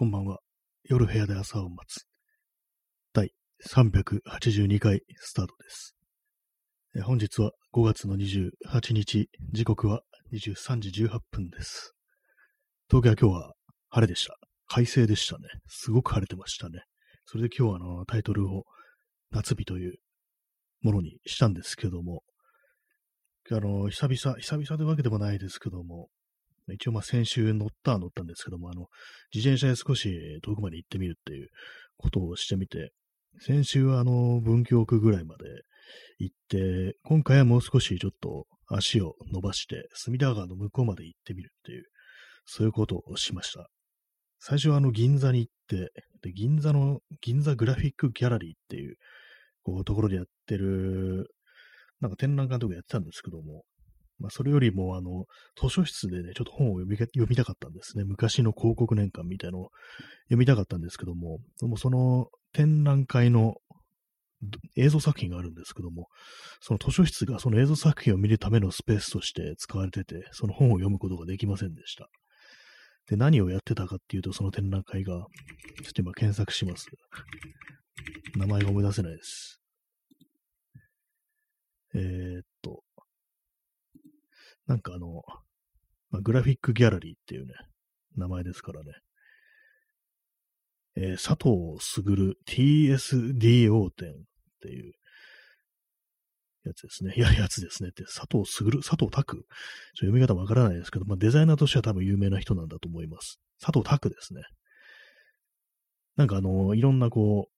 こんばんは。夜部屋で朝を待つ。第382回スタートです。え本日は5月の28日、時刻は23時18分です。東京は今日は晴れでした。快晴でしたね。すごく晴れてましたね。それで今日はあのタイトルを夏日というものにしたんですけども、あの、久々、久々というわけでもないですけども、一応まあ先週乗ったは乗ったんですけども、あの、自転車で少し遠くまで行ってみるっていうことをしてみて、先週はあの、文京区ぐらいまで行って、今回はもう少しちょっと足を伸ばして、隅田川の向こうまで行ってみるっていう、そういうことをしました。最初はあの、銀座に行って、で、銀座の、銀座グラフィックギャラリーっていう、こう、ところでやってる、なんか展覧会とかやってたんですけども、まあ、それよりも、あの、図書室でね、ちょっと本を読み読みたかったんですね。昔の広告年間みたいのを読みたかったんですけども、でもその展覧会の映像作品があるんですけども、その図書室がその映像作品を見るためのスペースとして使われてて、その本を読むことができませんでした。で、何をやってたかっていうと、その展覧会が、ちょっと今検索します。名前が思い出せないです。えーっと、なんかあの、まあ、グラフィックギャラリーっていうね、名前ですからね。えー佐藤卓 TSDO 展っていうやつですね。いや、やつですねって、佐藤卓佐藤拓ちょ読み方わからないですけど、まあ、デザイナーとしては多分有名な人なんだと思います。佐藤拓ですね。なんかあの、いろんなこ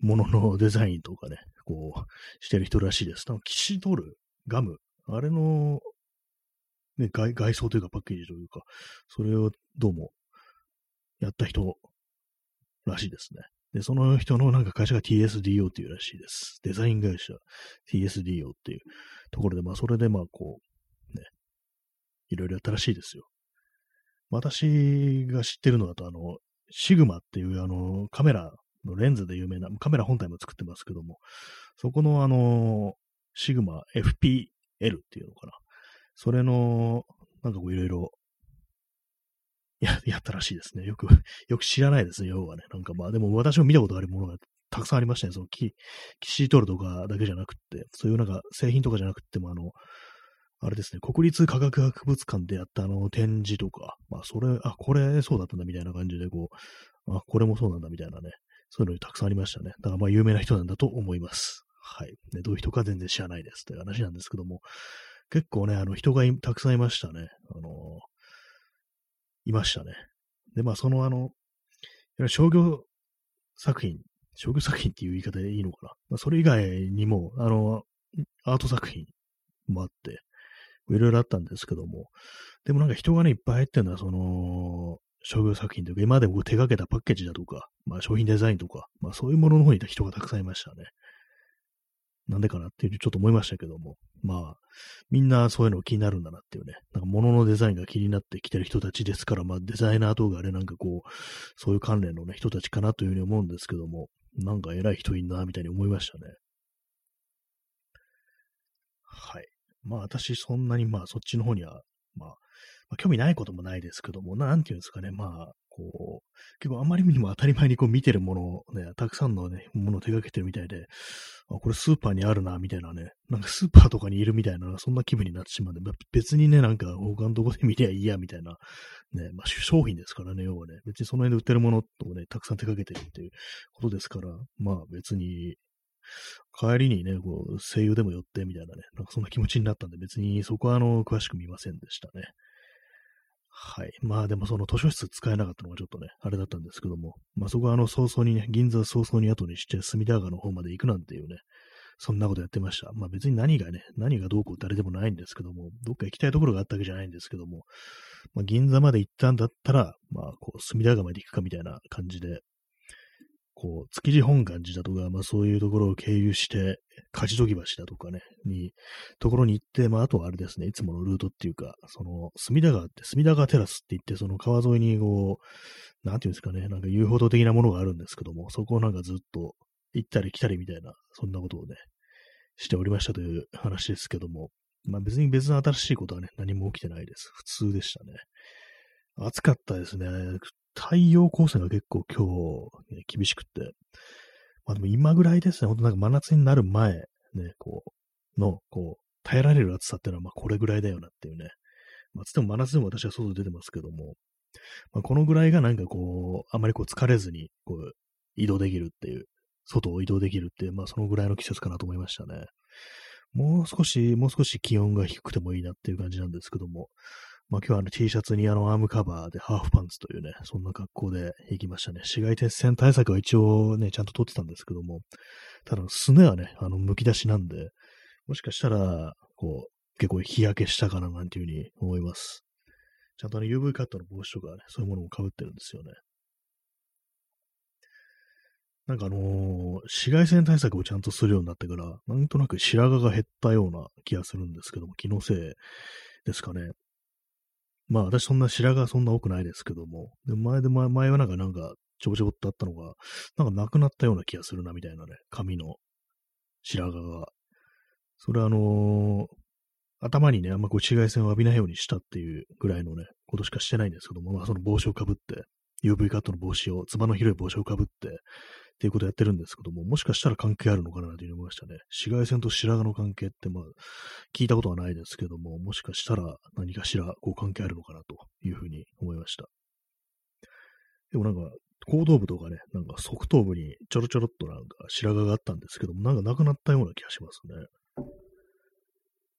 う、もののデザインとかね、こう、してる人らしいです。多分、キシドル、ガム、あれの、ね、外外装というかパッケージというか、それをどうもやった人らしいですね。で、その人のなんか会社が TSDO っていうらしいです。デザイン会社 TSDO っていうところで、まあそれでまあこう、ね、いろいろやったらしいですよ。私が知ってるのだと、あの、シグマっていうあのカメラのレンズで有名な、カメラ本体も作ってますけども、そこのあの、シグマ L っていうのかな。それの、なんかこういろいろ、や、やったらしいですね。よく、よく知らないですね、要はね。なんかまあ、でも私も見たことあるものがたくさんありましたね。そのキ、キシートルとかだけじゃなくって、そういうなんか製品とかじゃなくても、あの、あれですね、国立科学博物館でやったあの展示とか、まあそれ、あ、これそうだったんだみたいな感じで、こう、あ、これもそうなんだみたいなね、そういうのたくさんありましたね。だからまあ有名な人なんだと思います。はい。ね、どういう人か全然知らないですという話なんですけども、結構ね、あの人がたくさんいましたね。あのいましたね。で、まあそのあの、商業作品、商業作品っていう言い方でいいのかな。まあ、それ以外にも、あの、アート作品もあって、いろいろあったんですけども、でもなんか人がね、いっぱい入ってるのは、その、商業作品というか、今まで僕手掛けたパッケージだとか、まあ商品デザインとか、まあそういうものの方にいた人がたくさんいましたね。なんでかなっていうちょっと思いましたけども、まあ、みんなそういうの気になるんだなっていうね、なんか物のデザインが気になってきてる人たちですから、まあデザイナーとかね、なんかこう、そういう関連のね、人たちかなというふうに思うんですけども、なんか偉い人いんな、みたいに思いましたね。はい。まあ私そんなにまあそっちの方には、まあ、まあ、興味ないこともないですけども、なんていうんですかね、まあ、こう、結構あまりにも当たり前にこう見てるものをね、たくさんのね、ものを手掛けてるみたいで、あ、これスーパーにあるな、みたいなね、なんかスーパーとかにいるみたいな、そんな気分になってしまうんで、別にね、なんか他のとこで見りゃいいや、みたいな、ね、まあ商品ですからね、要はね、別にその辺で売ってるものをね、たくさん手掛けてるっていうことですから、まあ別に、帰りにね、こう、声優でも寄ってみたいなね、なんかそんな気持ちになったんで、別にそこはあの、詳しく見ませんでしたね。はい。まあでもその図書室使えなかったのがちょっとね、あれだったんですけども、まあそこはあの早々にね、銀座早々に後にして隅田川の方まで行くなんていうね、そんなことやってました。まあ別に何がね、何がどうこう誰でもないんですけども、どっか行きたいところがあったわけじゃないんですけども、まあ銀座まで行ったんだったら、まあこう隅田川まで行くかみたいな感じで、こう、築地本願寺だとか、まあそういうところを経由して、勝どき橋だとかね、に、ところに行って、まああとはあれですね、いつものルートっていうか、その、隅田川って、隅田川テラスって言って、その川沿いにこう、なんていうんですかね、なんか遊歩道的なものがあるんですけども、そこをなんかずっと行ったり来たりみたいな、そんなことをね、しておりましたという話ですけども、まあ別に別の新しいことはね、何も起きてないです。普通でしたね。暑かったですね。太陽光線が結構今日、厳しくって。まあでも今ぐらいですね、ほんとなんか真夏になる前、ね、こう、の、こう、耐えられる暑さっていうのは、まあこれぐらいだよなっていうね。まあつっても真夏でも私は外出てますけども、まあこのぐらいがなんかこう、あまりこう疲れずに、こう、移動できるっていう、外を移動できるっていう、まあそのぐらいの季節かなと思いましたね。もう少し、もう少し気温が低くてもいいなっていう感じなんですけども、まあ今日はあの T シャツにあのアームカバーでハーフパンツというね、そんな格好で行きましたね。紫外線対策は一応ね、ちゃんと取ってたんですけども、ただすねはね、あの、剥き出しなんで、もしかしたら、こう、結構日焼けしたかななんていうふうに思います。ちゃんとあの UV カットの帽子とかね、そういうものも被ってるんですよね。なんかあのー、紫外線対策をちゃんとするようになってから、なんとなく白髪が減ったような気がするんですけども、気のせいですかね。まあ私そんな白髪そんな多くないですけども、で前で前前はなんかなんかちょぼちょぼってあったのが、なんかなくなったような気がするなみたいなね、髪の白髪が。それはあのー、頭にね、あんまこう紫外線を浴びないようにしたっていうぐらいのね、ことしかしてないんですけども、まあその帽子をかぶって、UV カットの帽子を、つばの広い帽子をかぶって、っていうことをやってるんですけども、もしかしたら関係あるのかなというふうに思いましたね。紫外線と白髪の関係って、まあ、聞いたことはないですけども、もしかしたら何かしらこう関係あるのかなというふうに思いました。でもなんか、後頭部とかね、なんか側頭部にちょろちょろっとなんか白髪があったんですけども、なんかなくなったような気がしますね。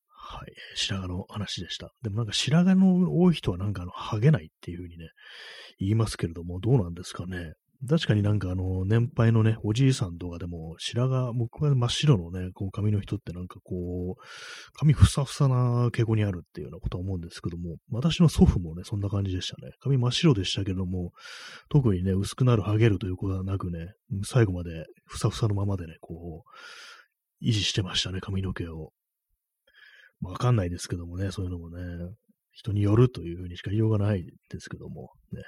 はい。白髪の話でした。でもなんか白髪の多い人はなんかあの、ハゲないっていうふうにね、言いますけれども、どうなんですかね。確かになんかあの、年配のね、おじいさんとかでも、白髪、僕は真っ白のね、こう髪の人ってなんかこう、髪ふさふさな傾向にあるっていうようなことは思うんですけども、私の祖父もね、そんな感じでしたね。髪真っ白でしたけども、特にね、薄くなる、剥げるということはなくね、最後までふさふさのままでね、こう、維持してましたね、髪の毛を。わかんないですけどもね、そういうのもね、人によるというふうにしか言いようがないですけども、ね。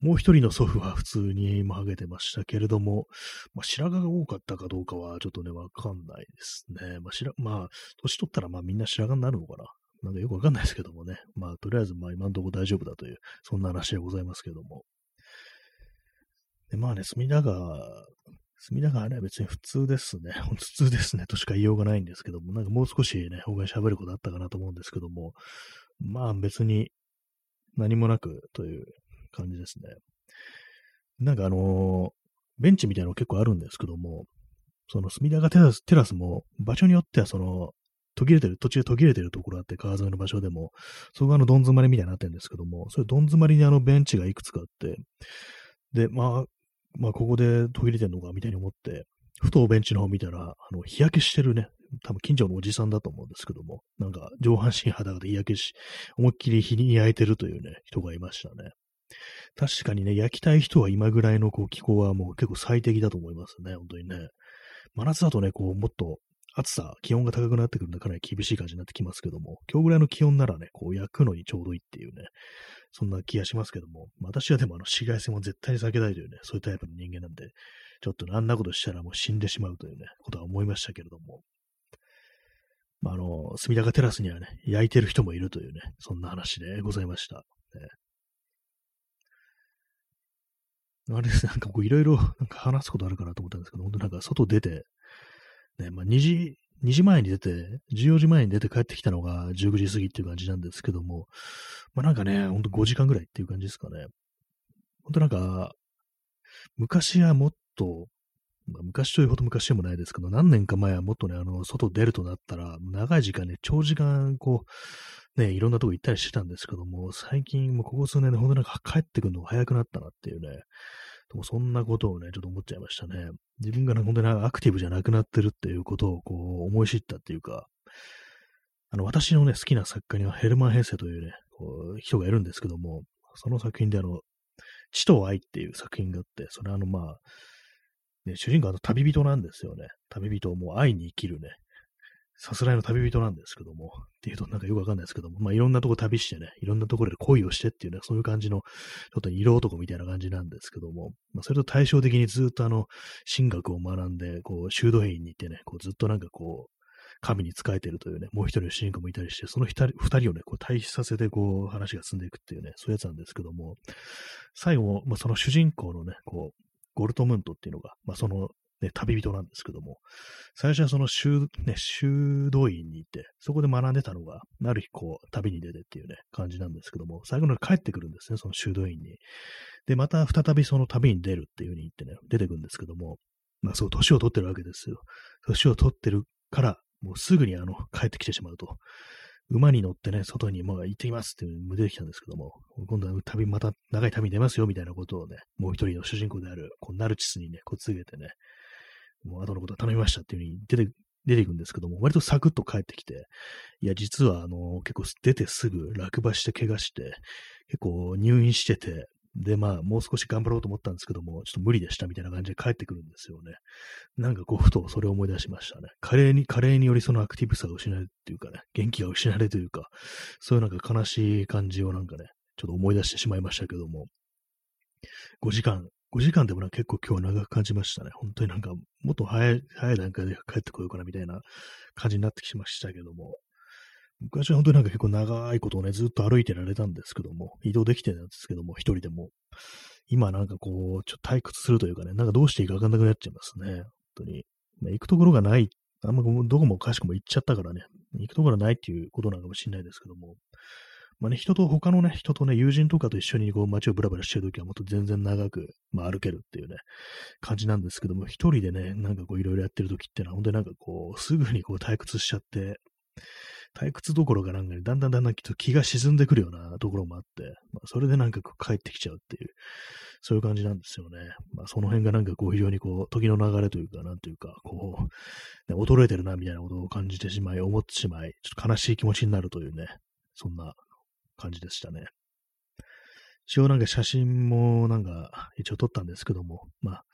もう一人の祖父は普通に今ハゲてましたけれども、まあ、白髪が多かったかどうかはちょっとね、わかんないですね。まあ、白、まあ、年取ったらまあみんな白髪になるのかな。なんかよくわかんないですけどもね。まあ、とりあえずまあ今んとこ大丈夫だという、そんな話でございますけども。で、まあね、隅田川、隅田川ね、別に普通ですね。普通ですね、としか言いようがないんですけども、なんかもう少しね、他に喋ることあったかなと思うんですけども、まあ別に何もなくという感じですね。なんかあのー、ベンチみたいなの結構あるんですけども、その隅田川テラステラスも場所によってはその途切れてる、途中で途切れてるところあって、川沿いの場所でも、そこがあの、どん詰まりみたいになってるんですけども、それどん詰まりにあの、ベンチがいくつかあって、で、まあ、まあ、ここで途切れてんのか、みたいに思って、ふとベンチの方見たら、あの、日焼けしてるね、多分近所のおじさんだと思うんですけども、なんか上半身裸で日焼けし、思いっきり日に焼いてるというね、人がいましたね。確かにね、焼きたい人は今ぐらいのこう気候はもう結構最適だと思いますね、本当にね。真夏だとね、こう、もっと暑さ、気温が高くなってくるんでかなり厳しい感じになってきますけども、今日ぐらいの気温ならね、こう焼くのにちょうどいいっていうね、そんな気がしますけども、私はでもあの紫外線を絶対に避けたいというね、そういうタイプの人間なんで、ちょっとあんなことしたらもう死んでしまうというね、ことは思いましたけれども、まあ、あの、隅田川テラスにはね、焼いてる人もいるというね、そんな話でございました。ね、あれですね、なんかこういろいろなんか話すことあるかなと思ったんですけど、本当なんか外出て、ね、まあ2時、2時前に出て、14時前に出て帰ってきたのが19時過ぎっていう感じなんですけども、まあなんかね、ほんと5時間ぐらいっていう感じですかね。ほんとなんか、昔はもっと、まあ、昔というほど昔でもないですけど、何年か前はもっとね、あの、外出るとなったら、長い時間ね、長時間、こう、ね、いろんなとこ行ったりしてたんですけども、最近、もうここ数年で、ね、ほんとなんか帰ってくるのが早くなったなっていうね、でもそんなことをね、ちょっと思っちゃいましたね。自分がね、本当にアクティブじゃなくなってるっていうことをこう思い知ったっていうか、あの、私のね、好きな作家にはヘルマン・ヘッセというね、こう人がいるんですけども、その作品であの、地と愛っていう作品があって、それあの、まあ、ね、主人公は旅人なんですよね。旅人をもう愛に生きるね、さすらいの旅人なんですけども、っていうとなんかよくわかんないですけども、まあいろんなとこ旅してね、いろんなところで恋をしてっていうね、そういう感じの、ちょっと色男みたいな感じなんですけども、まあそれと対照的にずっとあの、神学を学んで、こう、修道院に行ってね、こうずっとなんかこう、神に仕えてるというね、もう一人の主人公もいたりして、その二人をね、こう対比させて、こう、話が進んでいくっていうね、そういうやつなんですけども、最後、まあ、その主人公のね、こう、ゴルトムントっていうのが、まあ、その、ね、旅人なんですけども、最初はその修、ね、修道院に行って、そこで学んでたのが、ある日こう、旅に出てっていうね、感じなんですけども、最後の帰ってくるんですね、その修道院に。で、また再びその旅に出るっていう風に言ってね、出てくるんですけども、まあそう、年を取ってるわけですよ。年を取ってるから、もうすぐにあの、帰ってきてしまうと。馬に乗ってね、外にもう行ってきますっていう出てきたんですけども、今度は旅、また長い旅に出ますよみたいなことをね、もう一人の主人公である、こうナルチスにね、こう告げてね、もう後のことは頼みましたっていう風に出て、出ていくんですけども、割とサクッと帰ってきて、いや、実はあの、結構出てすぐ落馬して怪我して、結構入院してて、で、まあ、もう少し頑張ろうと思ったんですけども、ちょっと無理でしたみたいな感じで帰ってくるんですよね。なんかこう、ふとそれを思い出しましたね。加齢に、加齢によりそのアクティブさが失われるっていうかね、元気が失われるというか、そういうなんか悲しい感じをなんかね、ちょっと思い出してしまいましたけども、5時間、5時間でもなんか結構今日は長く感じましたね。本当になんか、もっと早い、早い段階で帰ってこようかなみたいな感じになってきましたけども、昔は本当になんか結構長いことをね、ずっと歩いてられたんですけども、移動できてたんですけども、一人でも。今なんかこう、ちょっと退屈するというかね、なんかどうしていいかわかんなくなっちゃいますね。本当に。まあ、行くところがない、あんまどこもかしこも行っちゃったからね、行くところがないっていうことなのかもしれないですけども、まあね、人と、他のね、人とね、友人とかと一緒にこう街をブラブラしてるときはもっと全然長く、まあ歩けるっていうね、感じなんですけども、一人でね、なんかこういろいろやってるときってのは、本当になんかこう、すぐにこう退屈しちゃって、退屈どころかなんかにだんだんだんだん気が沈んでくるようなところもあって、まあ、それでなんか帰ってきちゃうっていう、そういう感じなんですよね。まあ、その辺がなんかこう非常にこう、時の流れというか、なんというか、こう、ね、衰えてるなみたいなことを感じてしまい、思ってしまい、ちょっと悲しい気持ちになるというね、そんな感じでしたね。一応なんか写真もなんか一応撮ったんですけども、まあ、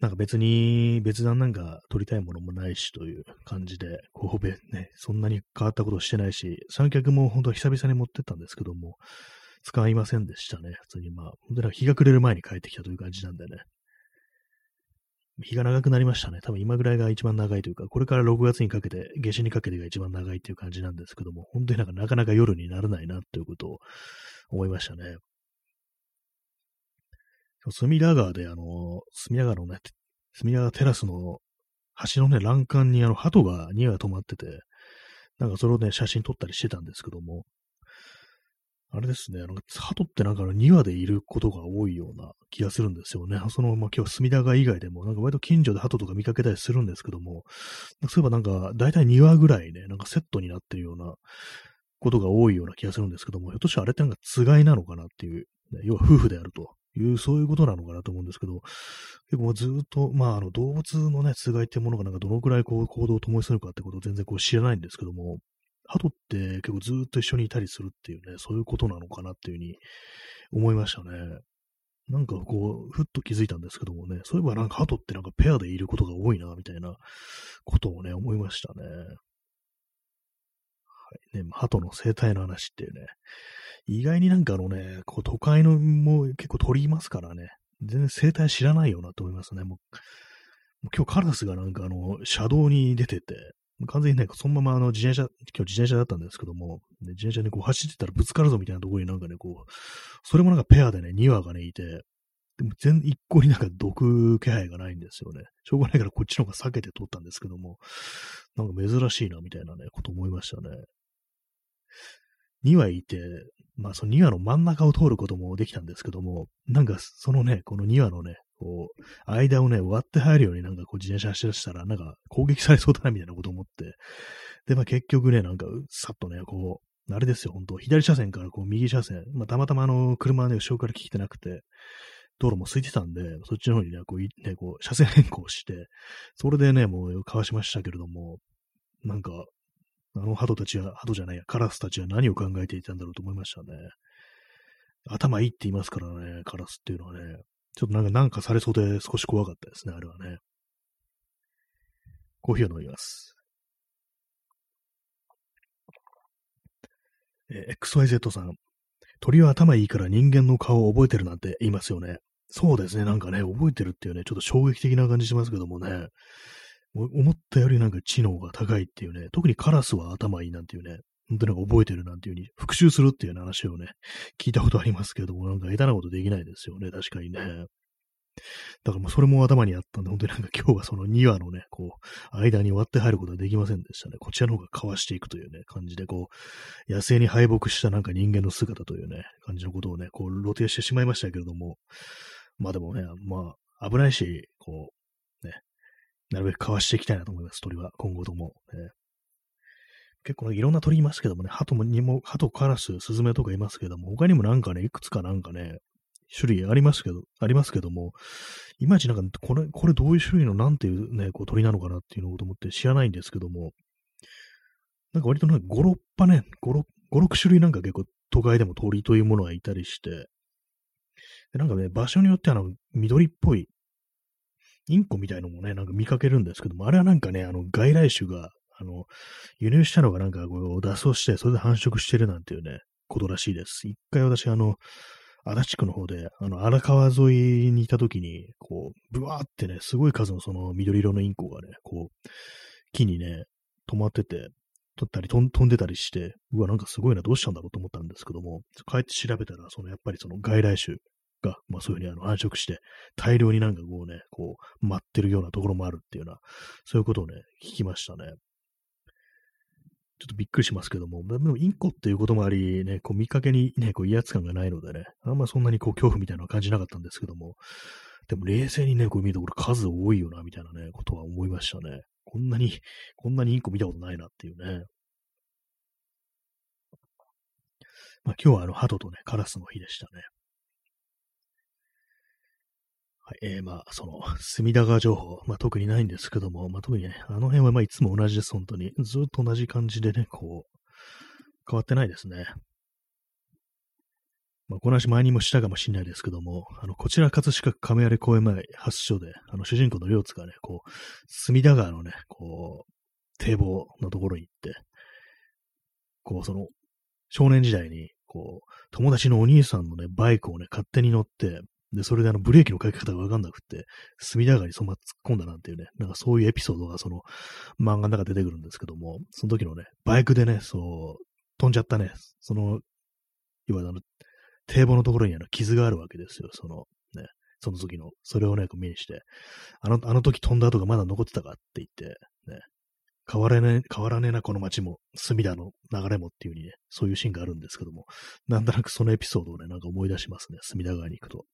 なんか別に別段なんか撮りたいものもないしという感じで、こう、ね、そんなに変わったことしてないし、三脚も本当久々に持ってったんですけども、使いませんでしたね。普通にまあ、本当に日が暮れる前に帰ってきたという感じなんでね。日が長くなりましたね。多分今ぐらいが一番長いというか、これから6月にかけて、夏至にかけてが一番長いっていう感じなんですけども、本当になんかなかなか夜にならないなということを思いましたね。隅田川で、あの、隅田川のね、隅田川テラスの橋のね、欄干にあの、鳩が2羽止まってて、なんかそれをね、写真撮ったりしてたんですけども、あれですね、あの、鳩ってなんか2羽でいることが多いような気がするんですよね。その、まあ、今日隅田川以外でも、なんか割と近所で鳩とか見かけたりするんですけども、そういえばなんか、だいたい2羽ぐらいね、なんかセットになってるようなことが多いような気がするんですけども、ひょっとしてあれってなんかつがいなのかなっていう、要は夫婦であるという、そういうことなのかなと思うんですけど、結構ずっと、まあ、あの、動物のね、つがいってものがなんかどのくらいこう行動を共にするかってことを全然こう知らないんですけども、鳩って結構ずっと一緒にいたりするっていうね、そういうことなのかなっていうふうに思いましたね。なんかこう、ふっと気づいたんですけどもね、そういえばなんか鳩ってなんかペアでいることが多いな、みたいなことをね、思いましたね。はい。ね、鳩の生態の話っていうね、意外になんかあのね、こう都会のも結構鳥いますからね、全然生態知らないよなと思いますね。もう今日カラスがなんかあの、車道に出てて、完全にね、そのままあの自転車、今日自転車だったんですけども、ね、自転車にこう走ってたらぶつかるぞみたいなところになんかね、こう、それもなんかペアでね、2羽がね、いて、でも全、一向になんか毒気配がないんですよね。しょうがないからこっちの方が避けて通ったんですけども、なんか珍しいなみたいなね、こと思いましたね。2羽いて、まあその2羽の真ん中を通ることもできたんですけども、なんかそのね、この2羽のね、こう、間をね、割って入るようになんかこう自転車走らせたら、なんか攻撃されそうだなみたいなこと思って、で、まあ結局ね、なんかさっとね、こう、あれですよ、本当左車線からこう右車線、まあたまたまあの車はね、後ろから来てなくて、道路も空いてたんで、そっちの方にね、こう、ね、こう、車線変更して、それでね、もうかわしましたけれども、なんか、あの鳩たちは、鳩じゃないや、カラスたちは何を考えていたんだろうと思いましたね。頭いいって言いますからね、カラスっていうのはね。ちょっとなんか、なんかされそうで少し怖かったですね、あれはね。コーヒーを飲みます。えー、XYZ さん。鳥は頭いいから人間の顔を覚えてるなんて言いますよね。そうですね、なんかね、覚えてるっていうね、ちょっと衝撃的な感じしますけどもね。思ったよりなんか知能が高いっていうね、特にカラスは頭いいなんていうね、本当になんか覚えてるなんていう風に復習するっていう話をね、聞いたことありますけども、なんか下手なことできないですよね、確かにね。だからもうそれも頭にあったんで、本当になんか今日はその2話のね、こう、間に割って入ることはできませんでしたね。こちらの方がかわしていくというね、感じで、こう、野生に敗北したなんか人間の姿というね、感じのことをね、こう、露呈してしまいましたけれども、まあでもね、まあ、危ないし、こう、ね、なるべくかわしていきたいなと思います、鳥は、今後とも。ね、結構いろんな鳥いますけどもね、鳩もにも、鳩、カラス、スズメとかいますけども、他にもなんかね、いくつかなんかね、種類ありますけど、ありますけども、いまいちなんか、これ、これどういう種類のなんていうね、こう鳥なのかなっていうのをと思って知らないんですけども、なんか割となんか5、6羽ね、5、6、6種類なんか結構都会でも鳥というものがいたりして、でなんかね、場所によってあの、緑っぽい、インコみたいのもね、なんか見かけるんですけども、あれはなんかね、あの、外来種が、あの、輸入したのがなんかこう、脱走して、それで繁殖してるなんていうね、ことらしいです。一回私、あの、足立区の方で、あの、荒川沿いにいた時に、こう、ブワーってね、すごい数のその緑色のインコがね、こう、木にね、止まってて、取ったり飛んでたりして、うわ、なんかすごいな、どうしたんだろうと思ったんですけども、帰って調べたら、そのやっぱりその外来種が、まあそういうふうにあの繁殖して、大量になんかこうね、こう、待ってるようなところもあるっていうような、そういうことをね、聞きましたね。ちょっとびっくりしますけども、でもインコっていうこともあり、ね、こう見かけにね、こう威圧感がないのでね、あんまそんなにこう恐怖みたいなのは感じなかったんですけども、でも冷静にね、こう見るとこれ数多いよな、みたいなね、ことは思いましたね。こんなに、こんなにインコ見たことないなっていうね。まあ今日はあの、鳩とね、カラスの日でしたね。はい、えー、まあ、その、隅田川情報、まあ特にないんですけども、まあ特にね、あの辺はまあいつも同じです、本当に。ずっと同じ感じでね、こう、変わってないですね。まあ、この話前にもしたかもしれないですけども、あの、こちら葛飾区亀有公園前発祥で、あの、主人公の両津がね、こう、隅田川のね、こう、堤防のところに行って、こう、その、少年時代に、こう、友達のお兄さんのね、バイクをね、勝手に乗って、で、それであの、ブレーキのかけ方がわかんなくって、隅田川にそのまま突っ込んだなんていうね、なんかそういうエピソードがその、漫画の中で出てくるんですけども、その時のね、バイクでね、そう、飛んじゃったね、その、いわゆるあの、堤防のところにあの、傷があるわけですよ、その、ね、その時の、それをね、目にして、あの、あの時飛んだ後がまだ残ってたかって言って、ね、変わらねえ、変わらねえな、この街も、隅田の流れもっていう風にね、そういうシーンがあるんですけども、なんとなくそのエピソードをね、なんか思い出しますね、隅田川に行くと。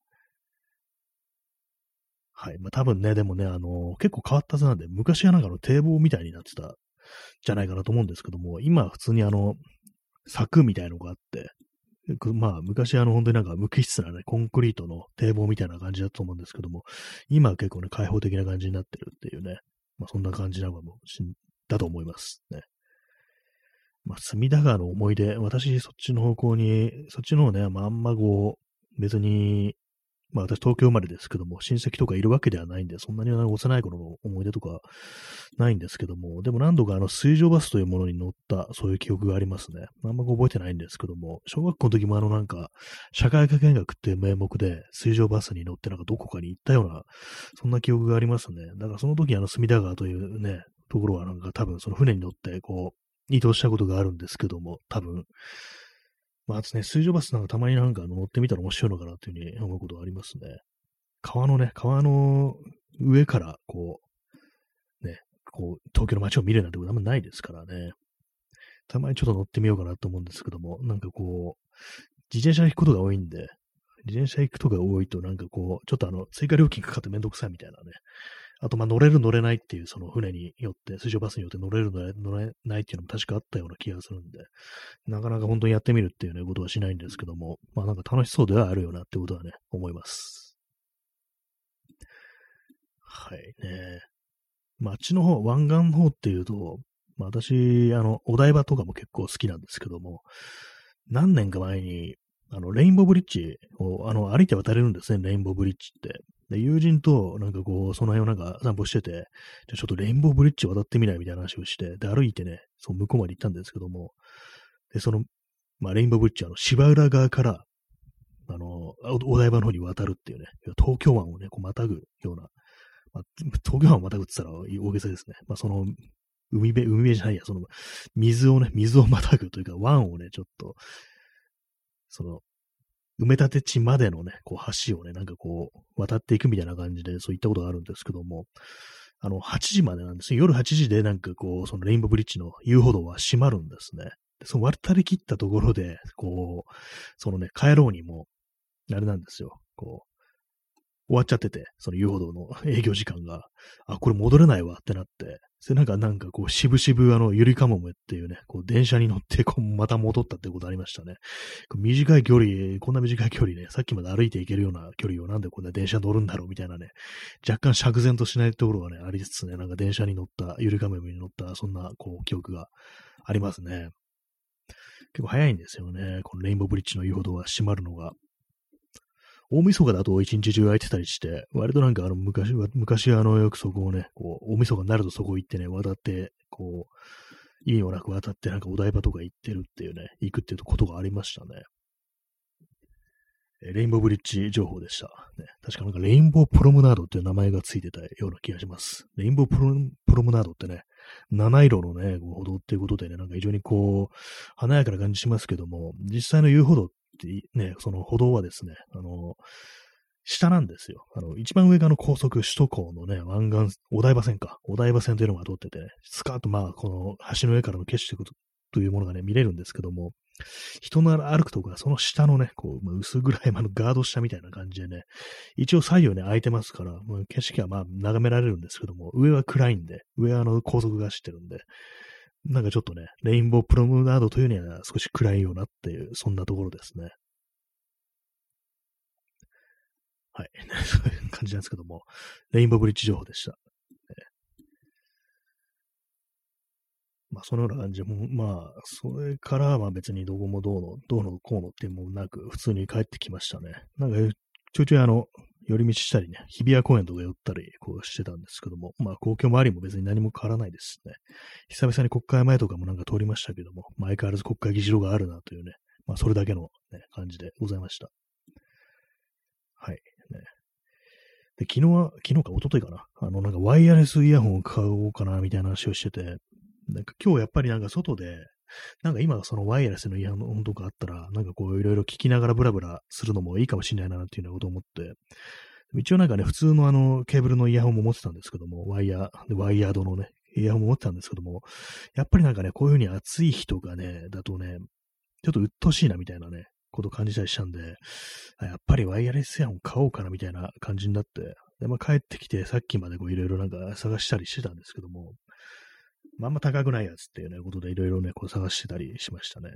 はい。まあ多分ね、でもね、あのー、結構変わったはずなんで、昔はなんかの堤防みたいになってたじゃないかなと思うんですけども、今は普通にあの、柵みたいのがあって、まあ昔あの本当になんか無機質なね、コンクリートの堤防みたいな感じだと思うんですけども、今は結構ね、開放的な感じになってるっていうね、まあそんな感じなのかもしん、だと思いますね。まあ隅田川の思い出、私そっちの方向に、そっちの方ね、まああんまこう、別にまあ私東京生まれですけども、親戚とかいるわけではないんで、そんなに幼い頃の思い出とかないんですけども、でも何度かあの水上バスというものに乗ったそういう記憶がありますね。あんま覚えてないんですけども、小学校の時もあのなんか、社会科見学っていう名目で水上バスに乗ってなんかどこかに行ったような、そんな記憶がありますね。だからその時あの隅田川というね、ところはなんか多分その船に乗ってこう、移動したことがあるんですけども、多分、まあ、あとね、水上バスなんかたまになんか乗ってみたら面白いのかなというふうに思うことがありますね。川のね、川の上から、こう、ね、こう、東京の街を見るなんてことあんまないですからね。たまにちょっと乗ってみようかなと思うんですけども、なんかこう、自転車行くことが多いんで、自転車行くことが多いと、なんかこう、ちょっとあの、追加料金かかってめんどくさいみたいなね、あと、ま、乗れる乗れないっていう、その船によって、水上バスによって乗れる乗れないっていうのも確かあったような気がするんで、なかなか本当にやってみるっていうね、ことはしないんですけども、まあなんか楽しそうではあるよなってことはね、思います。はいね。まあ、あっちの方、湾岸の方っていうと、まあ私、あの、お台場とかも結構好きなんですけども、何年か前に、あの、レインボーブリッジを、あの、歩いて渡れるんですね、レインボーブリッジって。で、友人と、なんかこう、その辺をなんか散歩してて、じゃちょっとレインボーブリッジ渡ってみないみたいな話をして、で、歩いてね、そう、向こうまで行ったんですけども、で、その、まあ、レインボーブリッジ、あの、芝浦側から、あの、お台場の方に渡るっていうね、東京湾をね、こう、またぐような、まあ、東京湾をまたぐって言ったら大げさですね。まあ、その、海辺、海辺じゃないや、その、水をね、水をまたぐというか、湾をね、ちょっと、その、埋め立て地までのね、こう、橋をね、なんかこう、渡っていくみたいな感じで、そういったことがあるんですけども、あの、8時までなんですよ。夜8時でなんかこう、そのレインボーブリッジの遊歩道は閉まるんですね。でその渡り切ったところで、こう、そのね、帰ろうにも、あれなんですよ。こう、終わっちゃってて、その遊歩道の営業時間が、あ、これ戻れないわってなって、それなんか、なんかこう、しぶしぶあの、ゆりかもめっていうね、こう、電車に乗って、こう、また戻ったってことありましたね。短い距離、こんな短い距離ね、さっきまで歩いていけるような距離をなんでこんな電車乗るんだろうみたいなね、若干釈然としないところがね、ありつつね、なんか電車に乗った、ゆりかもめに乗った、そんな、こう、記憶がありますね。結構早いんですよね。このレインボーブリッジの遊歩道が閉まるのが。大晦日だと一日中空いてたりして、割となんかあの昔は、昔あのよくそこをね、こう、大晦日になるとそこ行ってね、渡って、こう、意味もなく渡ってなんかお台場とか行ってるっていうね、行くっていうことがありましたね。レインボーブリッジ情報でした。ね、確かなんかレインボープロムナードっていう名前がついてたような気がします。レインボープロムナードってね、七色のね、歩道っていうことでね、なんか非常にこう、華やかな感じしますけども、実際の遊歩道ってね、その歩道はですね、あの、下なんですよ。あの、一番上がの高速首都高のね、湾岸、お台場線か。お台場線というのが通ってて、スカート、まあ、この橋の上からの景色というものがね、見れるんですけども、人の歩くとこはその下のね、こう、薄暗い、まあ、ガード下みたいな感じでね、一応左右ね、空いてますから、もう景色はまあ、眺められるんですけども、上は暗いんで、上はあの、高速が走ってるんで、なんかちょっとね、レインボープロムナードというには少し暗いようなっていう、そんなところですね。はい。そういう感じなんですけども、レインボーブリッジ情報でした。まあ、そのような感じで、まあ、それからは別にどこもどうの、どうのこうのっていうもなく、普通に帰ってきましたね。なんか、ちょいちょいあの、寄り道したりね、日比谷公園とか寄ったり、こうしてたんですけども、まあ、公共周りも別に何も変わらないですね。久々に国会前とかもなんか通りましたけども、相変わらず国会議事堂があるなというね、まあ、それだけの、ね、感じでございました。はい。ね、で昨日は、昨日か、一昨日かな。あの、なんかワイヤレスイヤホンを買おうかな、みたいな話をしてて、なんか今日やっぱりなんか外で、なんか今そのワイヤレスのイヤホンとかあったら、なんかこういろいろ聞きながらブラブラするのもいいかもしれないなっていうようなことを思って、一応なんかね、普通のあのケーブルのイヤホンも持ってたんですけども、ワイヤー、ワイヤードのね、イヤホンも持ってたんですけども、やっぱりなんかね、こういうふうに暑い人がね、だとね、ちょっと鬱陶しいなみたいなね、こと感じたりしたんで、やっぱりワイヤレスイヤホン買おうかなみたいな感じになって、で、まあ帰ってきてさっきまでこういろいろなんか探したりしてたんですけども、まあんま高くないやつっていうね、ことでいろいろね、こう探してたりしましたね。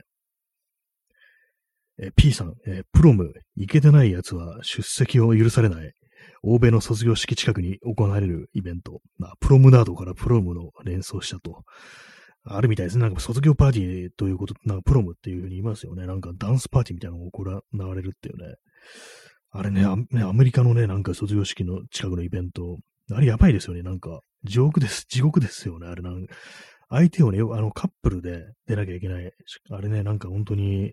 え P さん、えプロム、いけてないやつは出席を許されない。欧米の卒業式近くに行われるイベント。まあ、プロムナードからプロムの連想したと。あるみたいですね。なんか卒業パーティーということ、なんかプロムっていうふうに言いますよね。なんかダンスパーティーみたいなのが行われるっていうね。あれねアメリカのね、なんか卒業式の近くのイベント。あれやばいですよね。なんか、地獄です。地獄ですよね。あれなん相手をね、あの、カップルで出なきゃいけない。あれね、なんか本当に、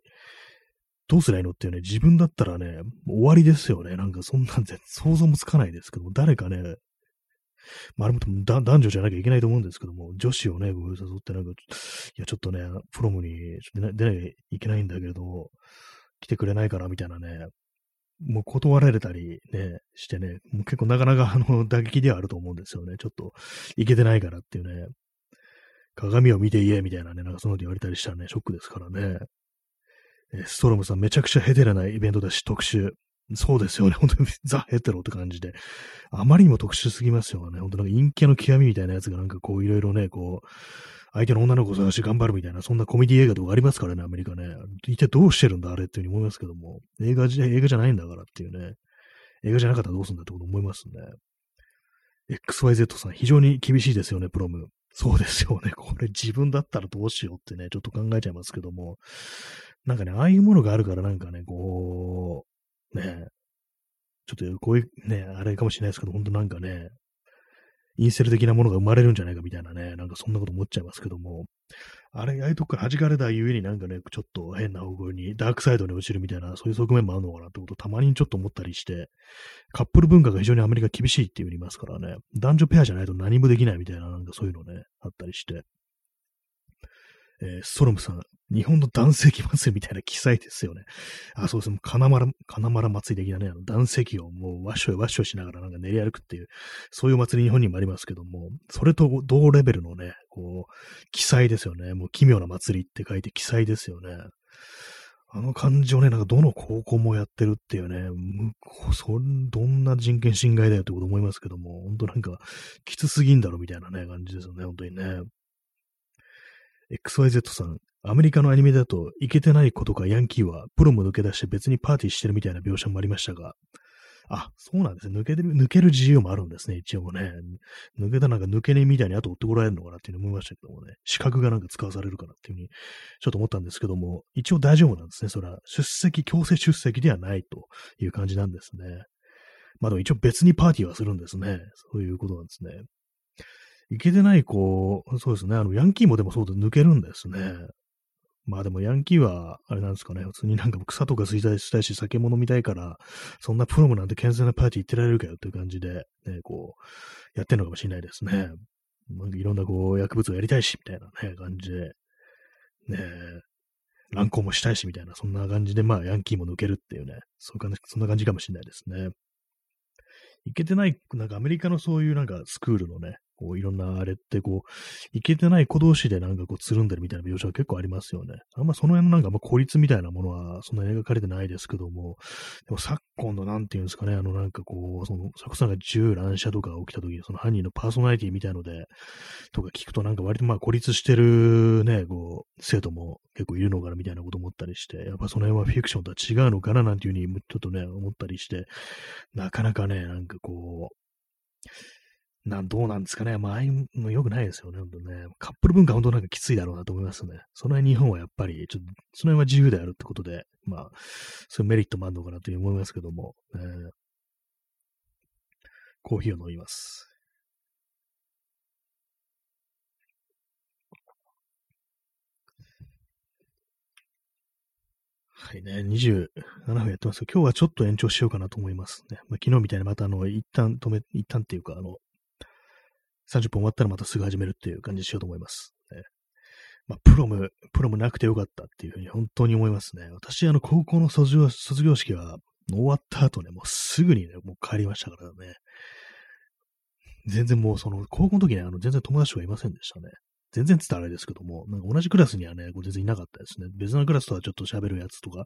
どうすりゃいいのっていうね、自分だったらね、終わりですよね。なんかそんなん想像もつかないですけど、誰かね、まあ、あれも男女じゃなきゃいけないと思うんですけども、女子をね、誘ってなんか、いや、ちょっとね、プロムに出な出なきゃいけないんだけど、来てくれないからみたいなね、もう断られたりね、してね、もう結構なかなか あの打撃ではあると思うんですよね。ちょっと、いけてないからっていうね、鏡を見て言えみたいなね、なんかその時言われたりしたらね、ショックですからね。ストロムさんめちゃくちゃヘテレなイベントだし、特集。そうですよね。本当に ザ・ヘテロって感じで。あまりにも特殊すぎますよね。本当なんか陰キャの極みみたいなやつがなんかこういろいろね、こう、相手の女の子を探して頑張るみたいな、そんなコメディ映画とかありますからね、アメリカね。一体どうしてるんだ、あれっていうふうに思いますけども。映画じゃ、映画じゃないんだからっていうね。映画じゃなかったらどうするんだってこと思いますね。XYZ さん、非常に厳しいですよね、プロム。そうですよね。これ自分だったらどうしようってね、ちょっと考えちゃいますけども。なんかね、ああいうものがあるからなんかね、こう、ね、ちょっとこういうね、あれかもしれないですけど、本当なんかね、インセル的なものが生まれるんじゃないかみたいなね、なんかそんなこと思っちゃいますけども、あれ、ああいうとこから弾かれたゆえになんかね、ちょっと変な方向に、ダークサイドに落ちるみたいな、そういう側面もあるのかなってことをたまにちょっと思ったりして、カップル文化が非常にアメリカ厳しいって言いますからね、男女ペアじゃないと何もできないみたいな、なんかそういうのね、あったりして、えー、ストロムさん、日本の男性器祭りみたいな記載ですよね。あ、そうですね。金丸、金丸祭り的なね、あの男性器をもうわっしょいわっしょいしながらなんか練り歩くっていう、そういう祭り日本にもありますけども、それと同レベルのね、こう、記載ですよね。もう奇妙な祭りって書いて記載ですよね。あの感じをね、なんかどの高校もやってるっていうね、そどんな人権侵害だよってこと思いますけども、本当なんかきつすぎんだろみたいなね、感じですよね、本当にね。XYZ さん、アメリカのアニメだと、いけてない子とかヤンキーは、プロも抜け出して別にパーティーしてるみたいな描写もありましたが、あ、そうなんですね。抜けてる、抜ける自由もあるんですね、一応ね。抜けたなんか抜けねえみたいに後追ってこられるのかなっていうふうに思いましたけどもね。資格がなんか使わされるかなっていうふうに、ちょっと思ったんですけども、一応大丈夫なんですね。それは、出席、強制出席ではないという感じなんですね。まあでも一応別にパーティーはするんですね。そういうことなんですね。いけてない子、そうですね。あの、ヤンキーもでもそうで抜けるんですね。まあでもヤンキーは、あれなんですかね、普通になんか草とか吸いたいしたいし、酒物見たいから、そんなプロムなんて健全なパーティー行ってられるかよっていう感じで、ね、こう、やってんのかもしれないですね。なんかいろんなこう、薬物をやりたいし、みたいなね、感じで、ね乱行もしたいし、みたいな、そんな感じで、まあ、ヤンキーも抜けるっていうね、そうかそんな感じかもしれないですね。いけてない、なんかアメリカのそういうなんかスクールのね、こういろんなあれってこう、いけてない子同士でなんかこうつるんでるみたいな描写が結構ありますよね。あんまその辺のなんかま孤立みたいなものはそんなに描かれてないですけども、でも昨今のなんていうんですかね、あのなんかこう、その、サクさんが銃乱射とか起きた時にその犯人のパーソナリティみたいので、とか聞くとなんか割とまあ孤立してるね、こう、生徒も結構いるのかなみたいなこと思ったりして、やっぱその辺はフィクションとは違うのかななんていうふうにちょっとね、思ったりして、なかなかね、なんかこう、なん、どうなんですかね。まあ、ああいうの良くないですよね、本当ね。カップル文化本当なんかきついだろうなと思いますね。その辺日本はやっぱり、ちょっと、その辺は自由であるってことで、まあ、そういうメリットもあるのかなという思いますけども、えー、コーヒーを飲みます。はいね、27分やってます今日はちょっと延長しようかなと思いますね。まあ、昨日みたいにまたあの、一旦止め、一旦っていうか、あの、30分終わったらまたすぐ始めるっていう感じにしようと思います。ね、まあ、プロム、プロムなくてよかったっていうふうに本当に思いますね。私、あの、高校の卒業卒業式は終わった後ね、もうすぐにね、もう帰りましたからね。全然もうその、高校の時ね、あの、全然友達がいませんでしたね。全然つったらあれですけども、なんか同じクラスにはね、全然いなかったですね。別のクラスとはちょっと喋るやつとか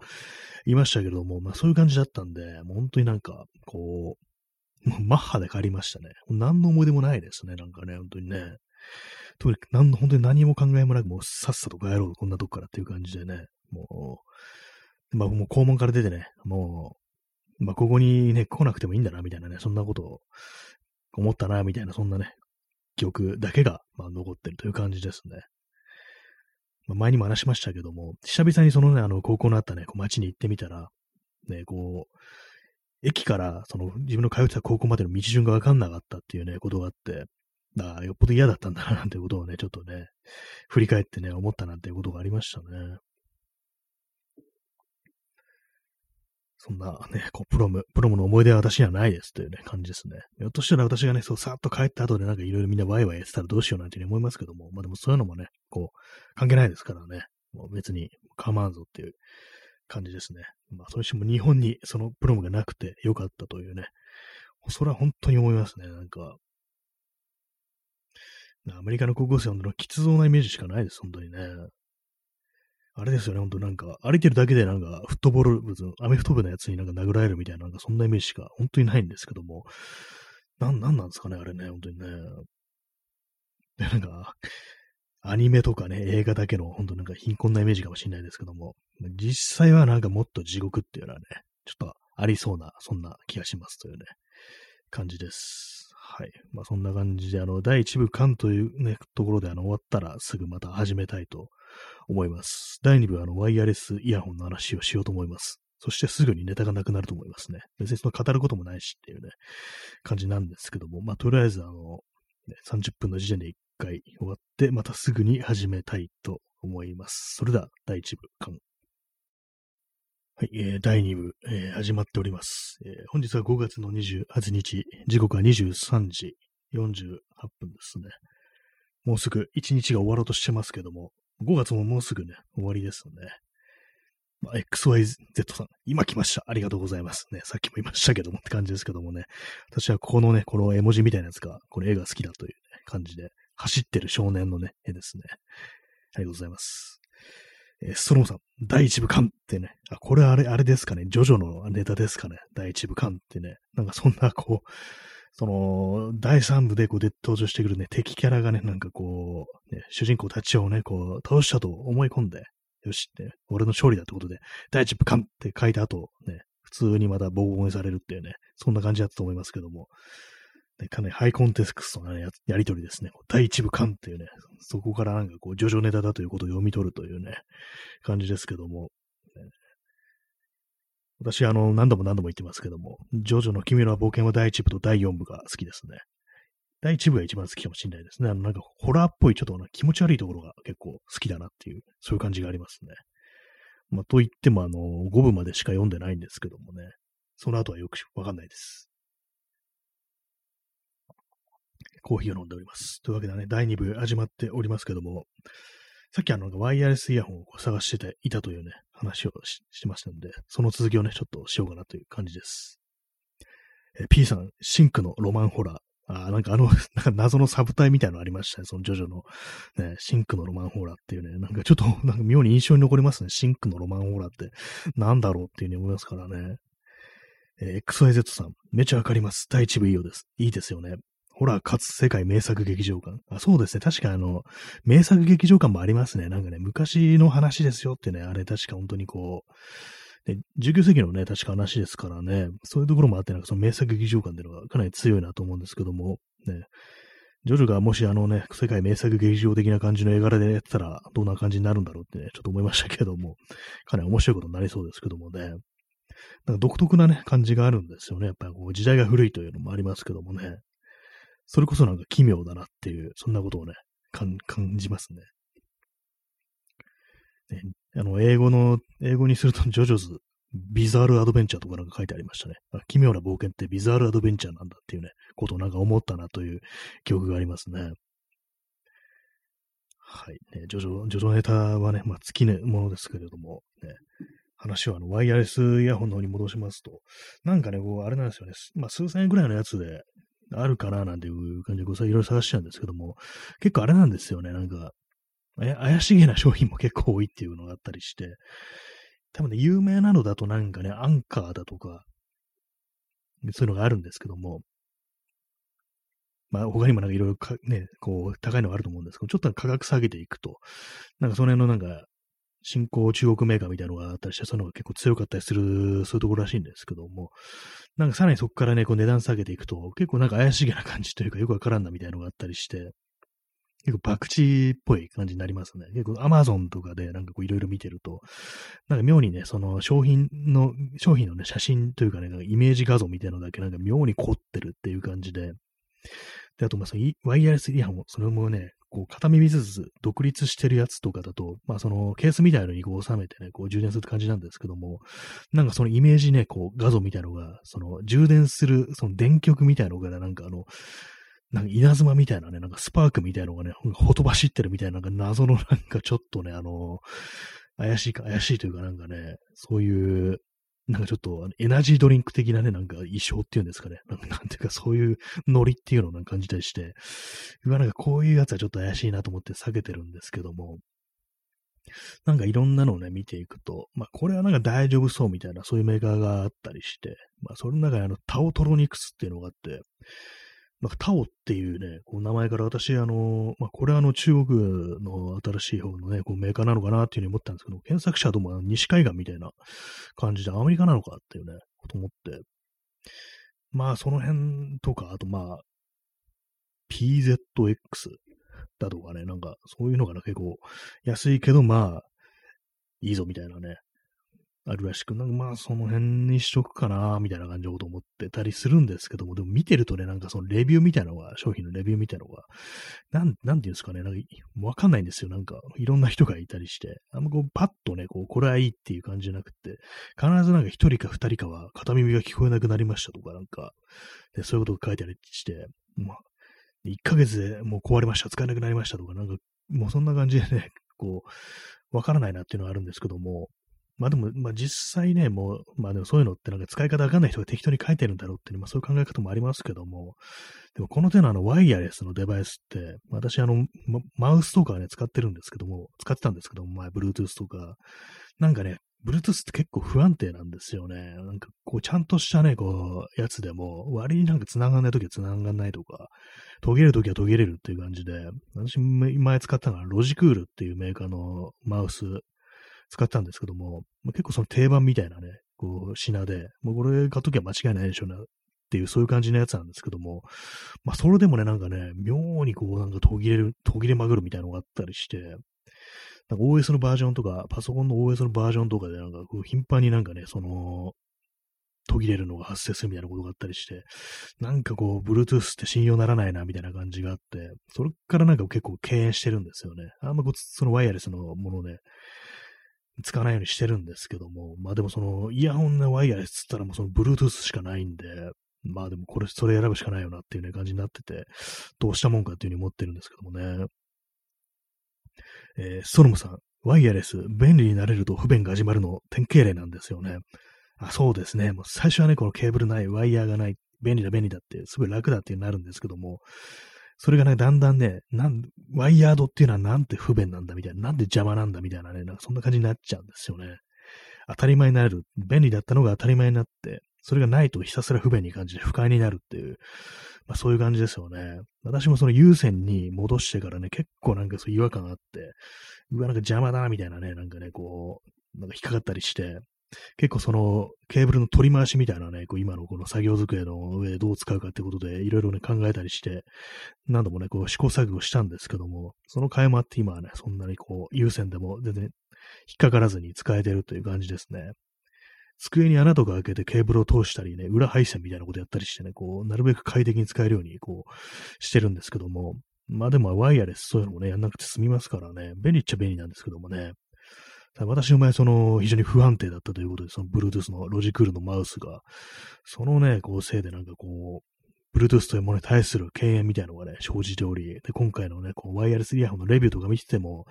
いましたけども、まあそういう感じだったんで、もう本当になんか、こ、うマッハで帰りましたね。何の思い出もないですね、なんかね、本当にね。特に、なん本当に何も考えもなく、もうさっさと帰ろう、こんなとこからっていう感じでね。もう、まあもう校門から出てね、もう、まあここにね、来なくてもいいんだな、みたいなね、そんなことを思ったな、みたいな、そんなね、記憶だけが、まあ、残ってるという感じですね。まあ、前にも話しましたけども、久々にそのね、あの、高校のあったね、こう街に行ってみたら、ね、こう、駅からその自分の通ってた高校までの道順がわかんなかったっていうね、ことがあって、ああよっぽど嫌だったんだな、なんてことをね、ちょっとね、振り返ってね、思ったなんていうことがありましたね。そんなね、こう、プロム、プロムの思い出は私にはないですというね、感じですね。ひょっとしたら私がね、そう、さっと帰った後でなんかいろいろみんなワイワイやってたらどうしようなんていうふうに思いますけども、まあでもそういうのもね、こう、関係ないですからね、もう別に構わんぞっていう感じですね。まあ、それしても日本にそのプロムがなくてよかったというね、それは本当に思いますね、なんか。アメリカの高校生は本当のきつそうなイメージしかないです、本当にね。あれですよね、ほんとなんか、歩いてるだけでなんか、フットボール部、アメフト部のやつになんか殴られるみたいな、なんかそんなイメージしか本当にないんですけども、なん、なんなんですかね、あれね、本当にね。で、なんか、アニメとかね、映画だけの、本当なんか貧困なイメージかもしれないですけども、実際はなんかもっと地獄っていうのはね、ちょっとありそうな、そんな気がしますというね、感じです。はい。まあそんな感じで、あの、第1部間というね、ところであの、終わったらすぐまた始めたいと思います。第2部はあの、ワイヤレスイヤホンの話をしようと思います。そしてすぐにネタがなくなると思いますね。別にその語ることもないしっていうね、感じなんですけども、まあとりあえずあの、30分の時点で1回終わって、またすぐに始めたいと思います。それでは、第1部、完。はい、えー、第2部、えー、始まっております、えー。本日は5月の28日、時刻は23時48分ですね。もうすぐ1日が終わろうとしてますけども、5月ももうすぐね、終わりですよね。まあ、XYZ さん、今来ました。ありがとうございます。ね、さっきも言いましたけどもって感じですけどもね。私はこのね、この絵文字みたいなやつが、この絵が好きだという、ね、感じで、走ってる少年のね、絵ですね。ありがとうございます。えー、ストロムさん、第一部巻ってね、あ、これあれ、あれですかね、ジョジョのネタですかね、第一部巻ってね、なんかそんなこう、その、第三部でこうで登場してくるね、敵キャラがね、なんかこう、ね、主人公たちをね、こう、倒したと思い込んで、よしって、俺の勝利だってことで、第一部巻って書いた後、ね、普通にまたボコボコにされるっていうね、そんな感じだったと思いますけども、ね、かなりハイコンテクストな、ややりとりですね。第一部巻っていうね、そこからなんかこう、ジョジョネタだということを読み取るというね、感じですけども、私、あの、何度も何度も言ってますけども、ジョジョの君の冒険は第一部と第四部が好きですね。第一部が一番好きかもしれないですね。あの、なんか、ホラーっぽい、ちょっと気持ち悪いところが結構好きだなっていう、そういう感じがありますね。まあ、と言っても、あの、5部までしか読んでないんですけどもね、その後はよくわかんないです。コーヒーを飲んでおります。というわけでね、第2部始まっておりますけども、さっきあの、ワイヤレスイヤホンを探してていたというね、話をしてましたので、その続きをね、ちょっとしようかなという感じです。え P さん、深紅のロマンホラー。あなんかあの、なんか謎のサブタイみたいなのありましたね。そのジョジョの、ね、深紅のロマンホラーっていうね、なんかちょっと、なんか妙に印象に残りますね。深紅のロマンホラーってなんだろうっていうふうに思いますからね。えー、XYZ さん、めちゃわかります。第一部いいようです。いいですよね。ホラーかつ世界名作劇場館。あ、そうですね。確かあの、名作劇場館もありますね。なんかね、昔の話ですよってね、あれ確か本当にこう、ね、19世紀のね、確か話ですからね、そういうところもあって、なんかその名作劇場館っていうのがかなり強いなと思うんですけども、ね、ジョジョがもしあのね、世界名作劇場的な感じの絵柄でやってたら、どんな感じになるんだろうってね、ちょっと思いましたけども、かなり面白いことになりそうですけどもね、なんか独特なね、感じがあるんですよね。やっぱりこう時代が古いというのもありますけどもね。それこそなんか奇妙だなっていう、そんなことをね、感じますね。ねあの、英語の、英語にすると、ジョジョズ、ビザールアドベンチャーとかなんか書いてありましたね。奇妙な冒険ってビザールアドベンチャーなんだっていうね、ことをなんか思ったなという記憶がありますね。はい。ね、ジョジョ、ジョジョネタはね、まあ、尽きぬものですけれども、ね、話はあの、ワイヤレスイヤホンの方に戻しますと、なんかね、こう、あれなんですよね。まあ、数千円ぐらいのやつで、あるかななんていう感じでごいろいろ探してたんですけども、結構あれなんですよね、なんか、怪しげな商品も結構多いっていうのがあったりして、多分ね、有名なのだとなんかね、アンカーだとか、そういうのがあるんですけども、まあ他にもなんかいろいろね、こう高いのがあると思うんですけど、ちょっと価格下げていくと、なんかその辺のなんか新興中国メーカーみたいなのがあったりして、そういうのが結構強かったりする、そういうところらしいんですけども、なんかさらにそこからね、こう値段下げていくと、結構なんか怪しげな感じというか、よくわからんなみたいなのがあったりして、結構博打っぽい感じになりますね。結構アマゾンとかでなんかこういろいろ見てると、なんか妙にね、その商品の、商品のね、写真というかね、なんかイメージ画像みたいなのだけなんか妙に凝ってるっていう感じで、で、あとまあそのワイヤレスイヤホン、それもね、こう、片耳ずつ独立してるやつとかだと、まあそのケースみたいなのにこう収めてね、こう充電するって感じなんですけども、なんかそのイメージね、こう画像みたいなのが、その充電する、その電極みたいなのがなんかあの、なんか稲妻みたいなね、なんかスパークみたいなのがね、ほとばしってるみたいな、なんか謎のなんかちょっとね、あの、怪しいか、怪しいというかなんかね、そういうなんかちょっとエナジードリンク的なね、なんか衣装っていうんですかね。なんていうかそういうノリっていうのを感じたりして、うわ、なんかこういうやつはちょっと怪しいなと思って避けてるんですけども、なんかいろんなのをね、見ていくと、まあこれはなんか大丈夫そうみたいな、そういうメーカーがあったりして、まあその中にあのタオトロニクスっていうのがあって、なんかタオっていうね、こう名前から私、あの、まあ、これはあの中国の新しい方のね、こうメーカーなのかなっていうふうに思ったんですけど、検索者とも西海岸みたいな感じでアメリカなのかっていうね、こと思って、まあその辺とか、あとまあ、PZX だとかね、なんかそういうのがね、結構安いけどまあ、いいぞみたいなね、あるらしく、なんかまあその辺にしとくかな、みたいな感じのこと思ってたりするんですけども、でも見てるとね、なんかそのレビューみたいなのが、商品のレビューみたいなのが、なん、なんていうんですかね、なんかわかんないんですよ。なんかいろんな人がいたりして、あんまこうパッとね、こう、これはいいっていう感じじゃなくて、必ずなんか一人か二人かは片耳が聞こえなくなりましたとか、なんか、でそういうことが書いてありして、まあ、1ヶ月でもう壊れました、使えなくなりましたとか、なんか、もうそんな感じでね、こう、わからないなっていうのはあるんですけども、まあでも、まあ実際ね、もう、まあでもそういうのってなんか使い方わかんない人が適当に書いてるんだろうっていう、まあそういう考え方もありますけども、でもこの手のあのワイヤレスのデバイスって、私あの、マウスとかね、使ってるんですけども、使ってたんですけども、前、Bluetooth とか、なんかね、Bluetooth って結構不安定なんですよね。なんかこう、ちゃんとしたね、こう、やつでも、割になんか繋がんないときは繋がんないとか、途切れるときは途切れるっていう感じで、私前使ったのはロジクールっていうメーカーのマウス使ったんですけども、まあ、結構その定番みたいなね、こう、品で、もうこれ買っときは間違いないでしょうな、っていう、そういう感じのやつなんですけども、まあ、それでもね、なんかね、妙にこう、なんか途切れる、途切れまぐるみたいなのがあったりして、なんか OS のバージョンとか、パソコンの OS のバージョンとかで、なんかこう、頻繁になんかね、その、途切れるのが発生するみたいなことがあったりして、なんかこう、Bluetooth って信用ならないな、みたいな感じがあって、それからなんか結構敬遠してるんですよね。あんまこう、そのワイヤレスのものね、使わないようにしてるんですけども、まあでもその、イヤホンのワイヤレスっつったらもうその Bluetooth しかないんで、まあでもこれ、それ選ぶしかないよなっていうね、感じになってて、どうしたもんかっていうふうに思ってるんですけどもね。えー、ストロムさん、ワイヤレス、便利になれると不便が始まるの典型例なんですよね。あそうですね。もう最初はね、このケーブルない、ワイヤーがない、便利だ便利だって、すごい楽だっていうなるんですけども、それがね、だんだんね、なん、ワイヤードっていうのはなんて不便なんだみたいな、なんで邪魔なんだみたいなね、なんかそんな感じになっちゃうんですよね。当たり前になる。便利だったのが当たり前になって、それがないとひたすら不便に感じて不快になるっていう、まあそういう感じですよね。私もその優先に戻してからね、結構なんかそう違和感があって、うわ、なんか邪魔だなみたいなね、なんかね、こう、なんか引っかかったりして、結構そのケーブルの取り回しみたいなね、こう今のこの作業机の上でどう使うかってことでいろいろね考えたりして、何度もね、こう試行錯誤したんですけども、その替えもあって今はね、そんなにこう優先でも全然引っかからずに使えてるという感じですね。机に穴とか開けてケーブルを通したりね、裏配線みたいなことやったりしてね、こう、なるべく快適に使えるようにこう、してるんですけども、まあでもワイヤレスそういうのもね、やんなくて済みますからね、便利っちゃ便利なんですけどもね、私の場合、その、非常に不安定だったということで、その、Bluetooth のロジクールのマウスが、そのね、こう、せいでなんかこう、Bluetooth というものに対する敬遠みたいなのがね、生じており、で、今回のね、こう、ワイヤレスイヤホンのレビューとか見てても、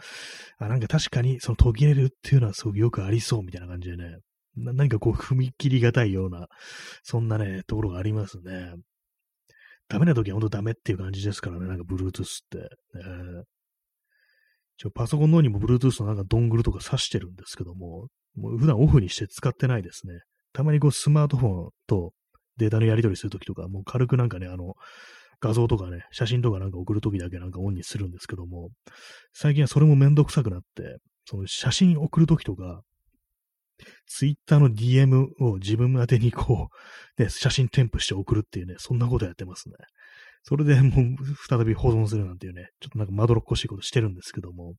あ、なんか確かに、その途切れるっていうのはすごくよくありそうみたいな感じでね、ななんかこう、踏み切りがたいような、そんなね、ところがありますね。ダメな時は本当ダメっていう感じですからね、なんか Bluetooth って。えー一応パソコンの方にも Bluetooth のなんかドングルとか挿してるんですけども、もう普段オフにして使ってないですね。たまにこうスマートフォンとデータのやり取りするときとか、もう軽くなんかね、あの、画像とかね、写真とかなんか送るときだけなんかオンにするんですけども、最近はそれもめんどくさくなって、その写真送るときとか、ツイッターの DM を自分宛てにこう、ね、写真添付して送るっていうね、そんなことやってますね。それでもう再び保存するなんていうね、ちょっとなんかまどろっこしいことしてるんですけども、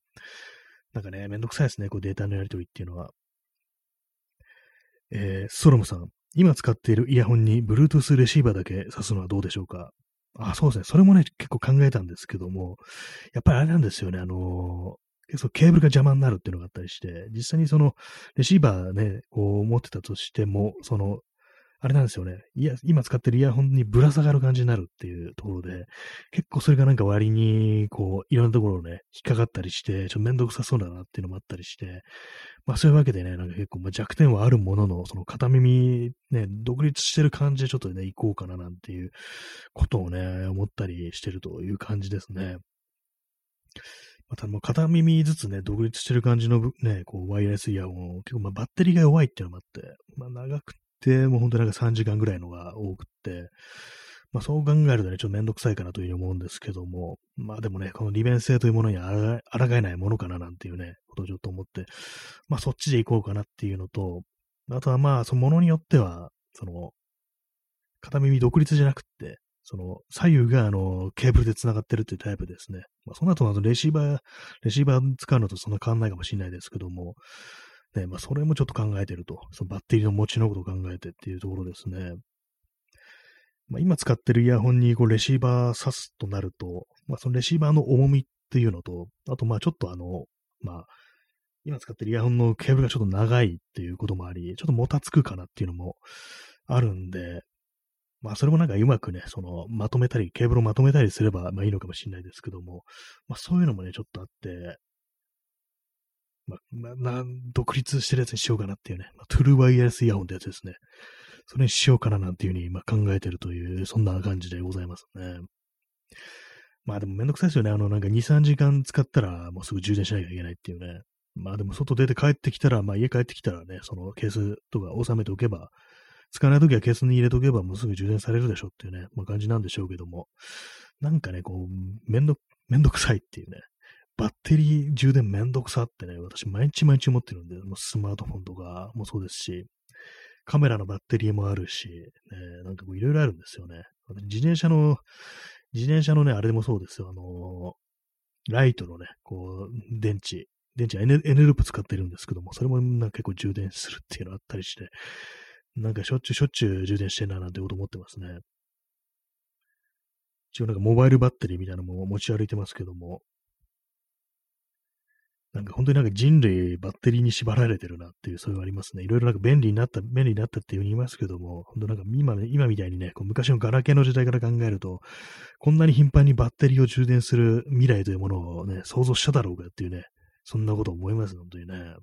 なんかね、めんどくさいですね、こうデータのやり取りっていうのは。えー、ソロムさん、今使っているイヤホンに Bluetooth レシーバーだけ挿すのはどうでしょうか？あ、そうですね。それもね、結構考えたんですけども、やっぱりあれなんですよね、あのー、結構ケーブルが邪魔になるっていうのがあったりして、実際にそのレシーバーね、こう持ってたとしても、そのあれなんですよね。いや、今使ってるイヤホンにぶら下がる感じになるっていうところで、結構それがなんか割に、こう、いろんなところをね、引っかかったりして、ちょっとめんどくさそうだなっていうのもあったりして、まあそういうわけでね、なんか結構まあ弱点はあるものの、その片耳、ね、独立してる感じでちょっとね、行こうかななんていうことをね、思ったりしてるという感じですね。またもう片耳ずつね、独立してる感じのね、こうワイヤレスイヤホン、結構まあバッテリーが弱いっていうのもあって、まあ長くて、もう本当になんか3時間ぐらいのが多くって、まあそう考えるとね、ちょっとめんどくさいかなというふうに思うんですけども、まあでもね、この利便性というものにあらがえないものかななんていうね、ことをちょっと思って、まあそっちで行こうかなっていうのと、あとはまあ、そのものによっては、その、片耳独立じゃなくって、その、左右が、あの、ケーブルで繋がってるっていうタイプですね。まあ、その後のレシーバー、レシーバー使うのとそんな変わんないかもしれないですけども、ね、まあ、それもちょっと考えてると。そのバッテリーの持ちのことを考えてっていうところですね。まあ、今使ってるイヤホンにこうレシーバー挿すとなると、まあ、そのレシーバーの重みっていうのと、あとまあちょっとあの、まあ、今使ってるイヤホンのケーブルがちょっと長いっていうこともあり、ちょっともたつくかなっていうのもあるんで、まあそれもなんかうまくね、そのまとめたり、ケーブルをまとめたりすればまあいいのかもしれないですけども、まあそういうのもね、ちょっとあって、まあ、な、独立してるやつにしようかなっていうね、まあ、トゥルーワイヤレスイヤホンってやつですね。それにしようかななんていうふうに今考えてるという、そんな感じでございますね。まあでもめんどくさいですよね。あの、なんか2、3時間使ったらもうすぐ充電しなきゃいけないっていうね。まあでも外出て帰ってきたら、まあ家帰ってきたらね、そのケースとか収めておけば、使わないときはケースに入れておけばもうすぐ充電されるでしょっていうね、まあ感じなんでしょうけども、なんかね、こう、めんど、めんどくさいっていうね、バッテリー充電めんどくさってね、私毎日毎日思ってるんで、もうスマートフォンとかもそうですし、カメラのバッテリーもあるし、ね、なんかこういろいろあるんですよね。自転車の、自転車のね、あれでもそうですよ。あのー、ライトのね、こう、電池、電池 N, N ループ使ってるんですけども、それもなんか結構充電するっていうのあったりして、なんかしょっちゅうしょっちゅう充電してんななんてこと思ってますね。一応なんかモバイルバッテリーみたいなのも持ち歩いてますけども、なんか本当になんか人類バッテリーに縛られてるなっていう、そういうのありますね。いろいろなんか便利になった、便利になったっていうふうに言いますけども、本当なんか今、ね、今みたいにね、こう昔のガラケーの時代から考えると、こんなに頻繁にバッテリーを充電する未来というものをね、想像しただろうかっていうね、そんなこと思います、本当にね。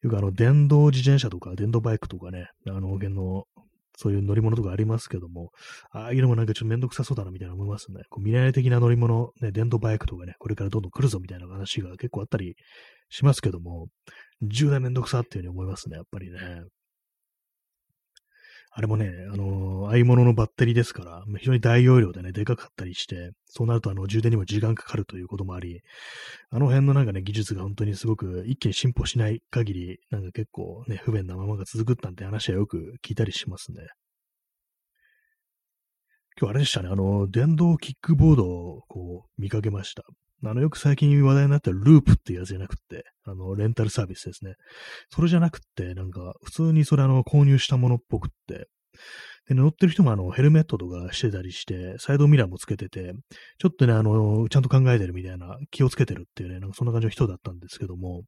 よくあの、電動自転車とか、電動バイクとかね、あの、辺のそういう乗り物とかありますけども、ああいうのもなんかちょっとめんどくさそうだなみたいな思いますね。こう未来的な乗り物、ね、電動バイクとかね、これからどんどん来るぞみたいな話が結構あったりしますけども、10代めんどくさっていうふうに思いますね、やっぱりね。あれもね、あのー、ああいうもののバッテリーですから、非常に大容量でね、でかかったりして、そうなるとあの充電にも時間かかるということもあり、あの辺のなんかね、技術が本当にすごく一気に進歩しない限り、なんか結構ね、不便なままが続くなんて話はよく聞いたりしますね。今日あれでしたね、あの、電動キックボードをこう見かけました。あの、よく最近話題になったループっていうやつじゃなくて、あの、レンタルサービスですね。それじゃなくて、なんか、普通にそれあの、購入したものっぽくって、で、乗ってる人もあの、ヘルメットとかしてたりして、サイドミラーもつけてて、ちょっとね、あの、ちゃんと考えてるみたいな、気をつけてるっていうね、なんかそんな感じの人だったんですけども、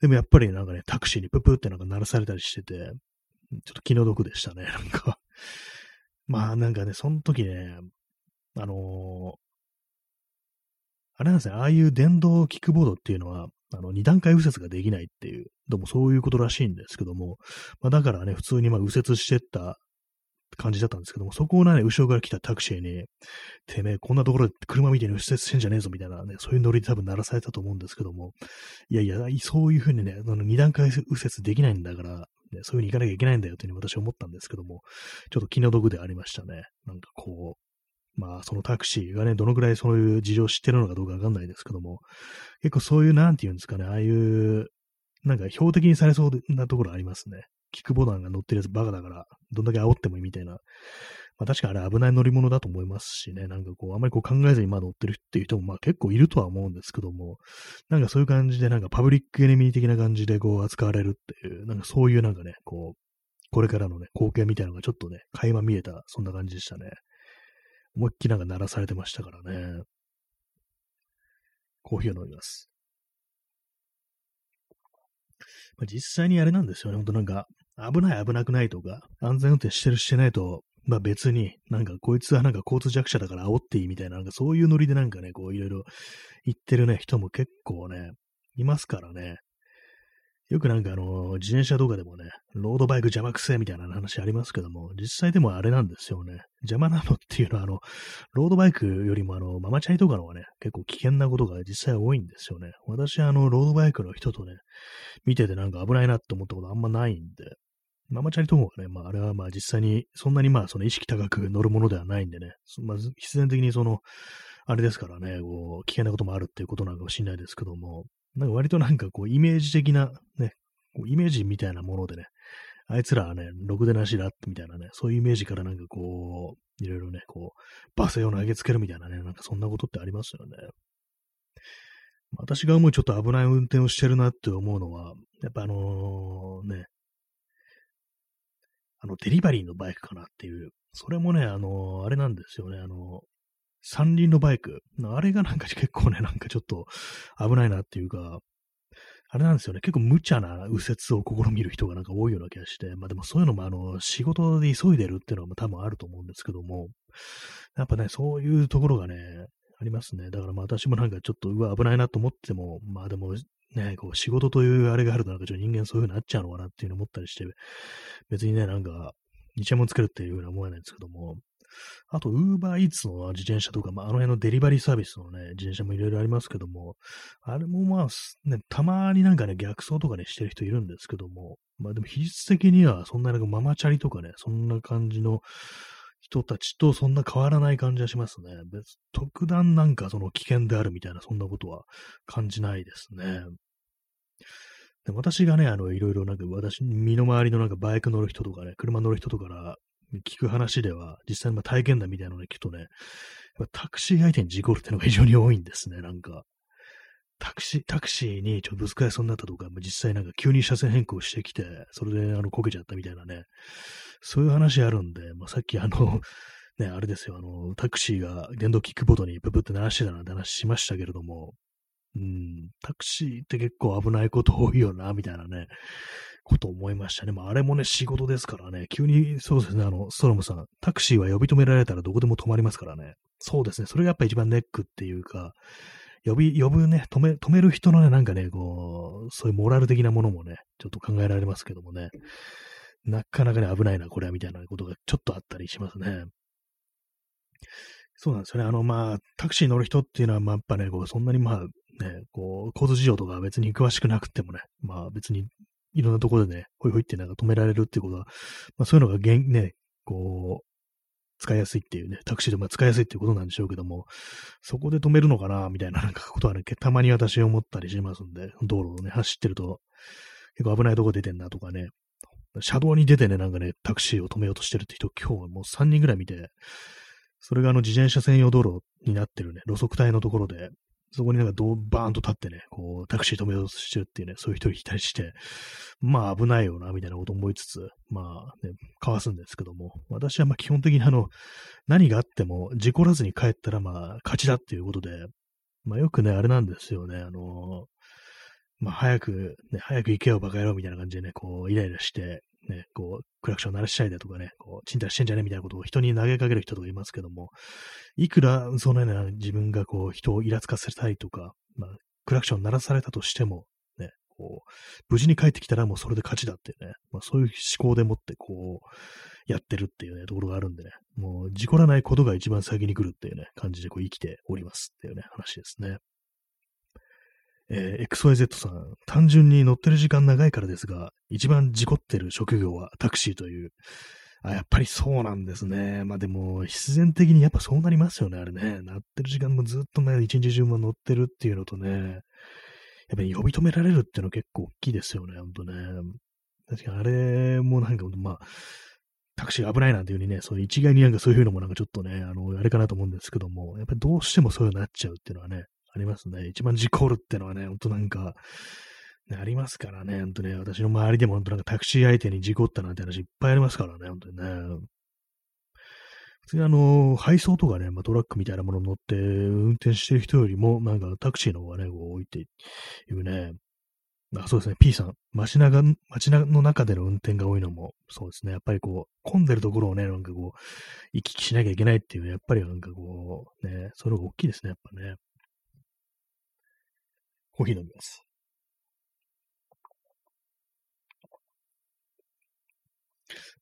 でもやっぱりなんかね、タクシーにププってなんか鳴らされたりしてて、ちょっと気の毒でしたね、なんか。まあなんかね、その時ね、あのあれなんですね、ああいう電動キックボードっていうのは、あの、二段階右折ができないっていう、どうもそういうことらしいんですけども、まあ、だからね、普通にまあ右折してった感じだったんですけども、そこをね、後ろから来たタクシーに、てめえ、こんなところで車みたいに右折してんじゃねえぞみたいなね、そういうノリで多分鳴らされたと思うんですけども、いやいや、そういうふうにね、あの二段階右折できないんだから、ね、そういうふうに行かなきゃいけないんだよというふうに私は思ったんですけども、ちょっと気の毒でありましたね。なんかこう、まあ、そのタクシーがね、どのくらいそういう事情を知ってるのかどうかわかんないですけども、結構そういう、なんていうんですかね、ああいう、なんか標的にされそうなところありますね。キックボードが乗ってるやつバカだから、どんだけ煽ってもいいみたいな。まあ確かあれ危ない乗り物だと思いますしね、なんかこう、あんまりこう考えずにま乗ってるっていう人もまあ結構いるとは思うんですけども、なんかそういう感じでなんかパブリックエネミー的な感じでこう扱われるっていう、なんかそういうなんかね、こう、これからのね、光景みたいなのがちょっとね、垣間見えた、そんな感じでしたね。思いっきりなんか鳴らされてましたからね。コーヒーを飲みます。まあ、実際にあれなんですよね。ほんとなんか、危ない危なくないとか、安全運転してるしてないと、まあ別に、なんかこいつはなんか交通弱者だから煽っていいみたいな、なんかそういうノリでなんかね、こういろいろ言ってるね、人も結構ね、いますからね。よくなんかあの、自転車動画でもね、ロードバイク邪魔くせえみたいな話ありますけども、実際でもあれなんですよね。邪魔なのっていうのはあの、ロードバイクよりもあの、ママチャリとかの方がね、結構危険なことが実際多いんですよね。私はあの、ロードバイクの人とね、見ててなんか危ないなって思ったことあんまないんで、ママチャリとかね、まああれはまあ実際にそんなにまあその意識高く乗るものではないんでね、まず必然的にその、あれですからね、こう、危険なこともあるっていうことなのかもしれないですけども、なんか割となんかこう、イメージ的なね、こうイメージみたいなものでね、あいつらはね、ろくでなしだってみたいなね、そういうイメージからなんかこう、いろいろね、こう、罵声を投げつけるみたいなね、なんかそんなことってありますよね。私が思うちょっと危ない運転をしてるなって思うのは、やっぱあのね、あの、デリバリーのバイクかなっていう、それもね、あのあれなんですよね、あの三輪のバイク。あれがなんか結構ね、なんかちょっと危ないなっていうか、あれなんですよね。結構無茶な右折を試みる人がなんか多いような気がして、まあでもそういうのもあの、仕事で急いでるっていうのは多分あると思うんですけども、やっぱね、そういうところがね、ありますね。だからまあ私もなんかちょっと、うわ、危ないなと思っても、まあでも、ね、こう仕事というあれがあるとなんかちょっと人間そういう風になっちゃうのかなっていうのを思ったりして、別にね、なんか、日も作るっていうふうには思わないんですけども、あと、ウーバーイーツの自転車とか、まあ、あの辺のデリバリーサービスのね、自転車もいろいろありますけども、あれもまあ、ね、たまになんかね、逆走とかね、してる人いるんですけども、まあでも、比率的には、そんななんかママチャリとかね、そんな感じの人たちとそんな変わらない感じはしますね。別、特段なんかその危険であるみたいな、そんなことは感じないですね。で私がね、あの、いろいろなんか私、身の回りのなんかバイク乗る人とかね、車乗る人とか聞く話では、実際にま体験談みたいなのを聞くとね、タクシー相手に事故るってのが非常に多いんですね、なんか。タクシー、タクシーにちょっとぶつかりそうになったとか、実際なんか急に車線変更してきて、それであの、こけちゃったみたいなね、そういう話あるんで、まあ、さっきあの、ね、あれですよ、あの、タクシーが電動キックボードにブブって鳴らしてたなんて話しましたけれども、うん、タクシーって結構危ないこと多いよな、みたいなね、こと思いましたね。まあ、あれもね、仕事ですからね、急に、そうですね、あの、ストロムさん、タクシーは呼び止められたらどこでも止まりますからね。そうですね、それがやっぱ一番ネックっていうか、呼び、呼ぶね、止め、止める人のね、なんかね、こう、そういうモラル的なものもね、ちょっと考えられますけどもね、なかなかね、危ないな、これは、みたいなことがちょっとあったりしますね。そうなんですよね。あの、まあ、タクシー乗る人っていうのは、まあ、やっぱね、こう、そんなにまあ、ね、こう、交通事情とか別に詳しくなくてもね、まあ別にいろんなところでね、ほいほいってなんか止められるっていうことは、まあそういうのがげん、ね、こう、使いやすいっていうね、タクシーでまあ使いやすいっていうことなんでしょうけども、そこで止めるのかな、みたいななんかことはね、たまに私思ったりしますんで、道路をね、走ってると、結構危ないとこ出てんなとかね、車道に出てね、なんかね、タクシーを止めようとしてるって人、今日はもう3人ぐらい見て、それがあの自転車専用道路になってるね、路側帯のところで、そこになんかドバーンと立ってね、こう、タクシー止めようとしてるっていうね、そういう人いたりして、まあ危ないよな、みたいなこと思いつつ、まあね、かわすんですけども、私はまあ基本的にあの、何があっても事故らずに帰ったらまあ勝ちだっていうことで、まあよくね、あれなんですよね、あの、まあ早く、ね、早く行けよバカ野郎みたいな感じでね、こう、イライラして、ね、こう、クラクション鳴らしたいだとかね、こう、賃貸してんじゃねみたいなことを人に投げかける人とかいますけども、いくらそのような自分がこう、人をイラつかせたいとか、まあ、クラクション鳴らされたとしても、ね、こう、無事に帰ってきたらもうそれで勝ちだってね、まあそういう思考でもってこう、やってるっていうね、ところがあるんでね、もう事故らないことが一番先に来るっていうね、感じでこう生きておりますっていうね、話ですね。えー、XYZ さん、単純に乗ってる時間長いからですが、一番事故ってる職業はタクシーという。あ、やっぱりそうなんですね。まあでも、必然的にやっぱそうなりますよね、あれね。乗ってる時間もずっとね、一日中も乗ってるっていうのとね、やっぱり呼び止められるっていうの結構大きいですよね、ほんとね。確かにあれもなんか、まあ、タクシー危ないなんていう風にね、そう一概になんかそういうのもなんかちょっとね、あの、あれかなと思うんですけども、やっぱりどうしてもそういうのになっちゃうっていうのはね、ありますね。一番事故るってのはね、ほんとなんか、ね、ありますからね、ほんとね、私の周りでもほんとなんかタクシー相手に事故ったなんて話いっぱいありますからね、ほんとにね。普通にあの、配送とかね、まあ、トラックみたいなもの乗って運転してる人よりも、なんかタクシーの方がね、こう置いていうね。あそうですね、P さん。街中、街中の中での運転が多いのも、そうですね。やっぱりこう、混んでるところをね、なんかこう、行き来しなきゃいけないっていう、やっぱりなんかこう、ね、それが大きいですね、やっぱね。コーヒー飲みます。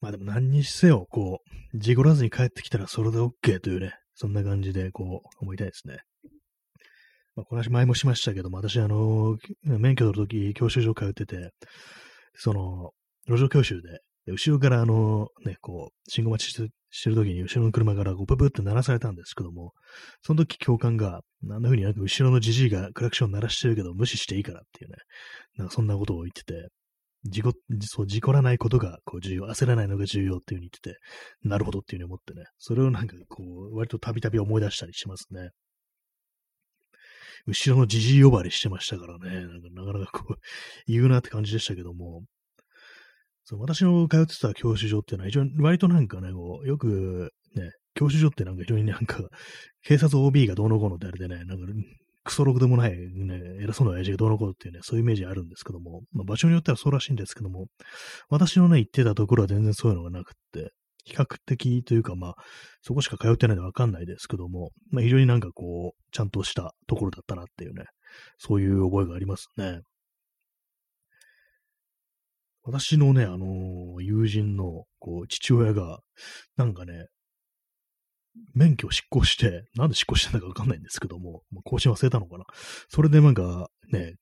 まあでも何にせよ、こう、事故らずに帰ってきたらそれで OK というね、そんな感じでこう思いたいですね。まあ、この話前もしましたけども、私、あの、免許取るとき、教習所通ってて、その、路上教習で、後ろからあの、ね、こう、信号待ちしてしてる時に後ろの車からこうブブって鳴らされたんですけども、その時教官が、あんな風になんか後ろのじじいがクラクション鳴らしてるけど無視していいからっていうね、なんかそんなことを言ってて、事故、そう、事故らないことがこう重要、焦らないのが重要っていう風に言ってて、なるほどっていう風に思ってね、それをなんかこう、割とたびたび思い出したりしますね。後ろのじじい呼ばわりしてましたからね、なんかなかなかこう、言うなって感じでしたけども、そう私の通ってた教習所っていうのは、一応割となんかね、こう、よくね、教習所ってなんか非常になんか、警察 OB がどうのこうのってあれでね、なんか、クソログでもない、ね、偉そうな親父がどうのこうっていうね、そういうイメージあるんですけども、まあ、場所によってはそうらしいんですけども、私のね、行ってたところは全然そういうのがなくって、比較的というか、まあ、そこしか通ってないんでわかんないですけども、まあ、非常になんかこう、ちゃんとしたところだったなっていうね、そういう覚えがありますね。私のね、あのー、友人の、こう、父親が、なんかね、免許を執行して、なんで執行してんだかわかんないんですけども、もう更新忘れたのかな。それでなんか、ね、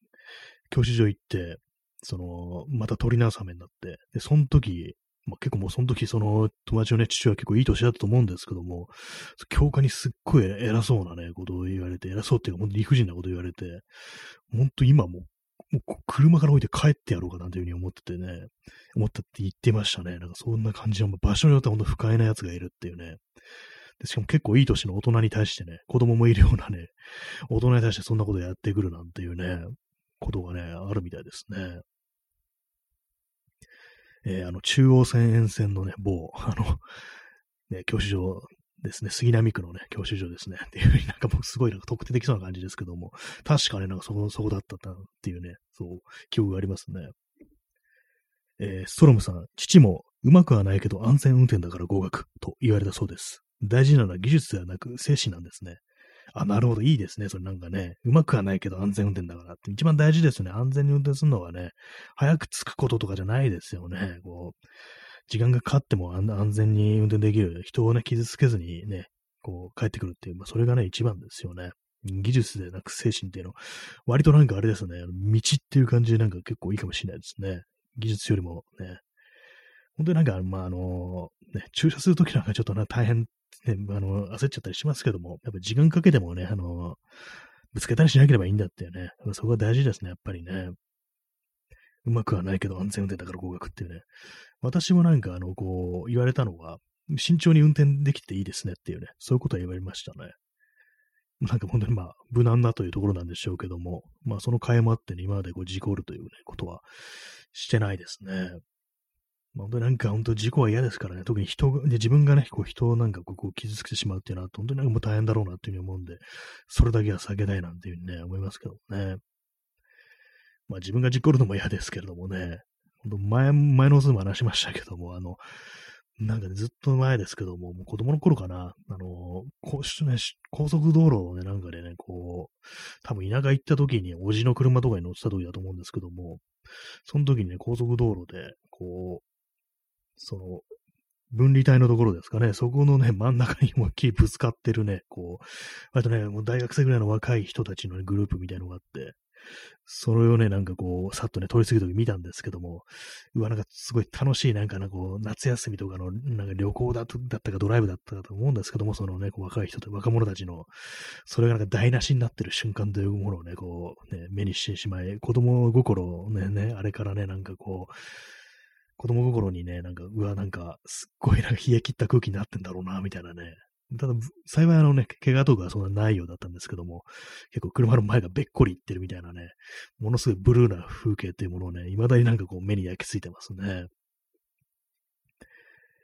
教習所行って、その、また取り直す羽目になって、で、その時、まあ、結構もうその時、その友達のね、父親結構いい年だったと思うんですけども、教科にすっごい偉そうなね、ことを言われて、偉そうっていうか、本当に理不尽なことを言われて、本当今も車から置いて帰ってやろうかなんていうふうに思っててね、思ったって言ってましたね。なんかそんな感じの場所によっては本当不快な奴がいるっていうね。でしかも結構いい年の大人に対してね、子供もいるようなね、大人に対してそんなことやってくるなんていうね、ことがね、あるみたいですね。えー、あの、中央線沿線のね、某、あの、ね、教習所ですね、杉並区のね、教習所ですね、っていうふうになんかもうすごいなんか特定できそうな感じですけども、確かね、なんかそこ、そこだったっていうね、そう、記憶がありますね。えー、ストロムさん、父もうまくはないけど安全運転だから合格と言われたそうです。大事なのは技術ではなく精神なんですね。あ、なるほど、いいですね。それなんかね、うまくはないけど安全運転だからって。一番大事ですね。安全に運転するのはね、早く着くこととかじゃないですよね。こう、時間がかかっても安全に運転できる。人をね、傷つけずにね、こう、帰ってくるっていう、まあ、それがね、一番ですよね。技術でなく精神っていうの、割となんかあれですね、道っていう感じでなんか結構いいかもしれないですね。技術よりもね。本当になんか、まあ、あの、ね、駐車するときなんかちょっとな、大変、ね、あの、焦っちゃったりしますけども、やっぱ時間かけてもね、あの、ぶつけたりしなければいいんだっていうね、そこが大事ですね、やっぱりね。うまくはないけど安全運転だから合格っていうね。私もなんか、あの、こう、言われたのは、慎重に運転できていいですねっていうね、そういうことは言われましたね。なんか本当にまあ、無難なというところなんでしょうけども、まあその替えもあってね、今までこう事故るというね、ことはしてないですね。本当になんか本当事故は嫌ですからね、特に人が、自分がね、こう人をなんかこう傷つけてしまうっていうのは、本当になんかもう大変だろうなっていうふうに思うんで、それだけは避けたいなんていうふうにね、思いますけどね。まあ自分が事故るのも嫌ですけれどもね、本当前、前の図も話しましたけども、あの、なんか、ね、ずっと前ですけども、もう子供の頃かな、あの、こうね、高速道路をね、なんかでね、こう、多分田舎行った時に、おじの車とかに乗ってた時だと思うんですけども、その時にね、高速道路で、こう、その、分離帯のところですかね、そこのね、真ん中に思いっきりぶつかってるね、こう、あとね、もう大学生ぐらいの若い人たちの、ね、グループみたいのがあって、それをね、なんかこう、さっとね、通り過ぎた時見たんですけども、うわ、なんかすごい楽しい、なんかな、こう、夏休みとかの、なんか旅行だだったかドライブだったかと思うんですけども、そのね、こう若い人と若者たちの、それがなんか台無しになってる瞬間というものをね、こう、ね、目にしてしまい、子供心をね、ね、あれからね、なんかこう、子供心にね、なんか、うわ、なんか、すっごいなんか冷え切った空気になってんだろうな、みたいなね、ただ、幸いあのね、怪我とかはそんなないようだったんですけども、結構車の前がべっこりいってるみたいなね、ものすごいブルーな風景っていうものをね、未だになんかこう目に焼き付いてますね。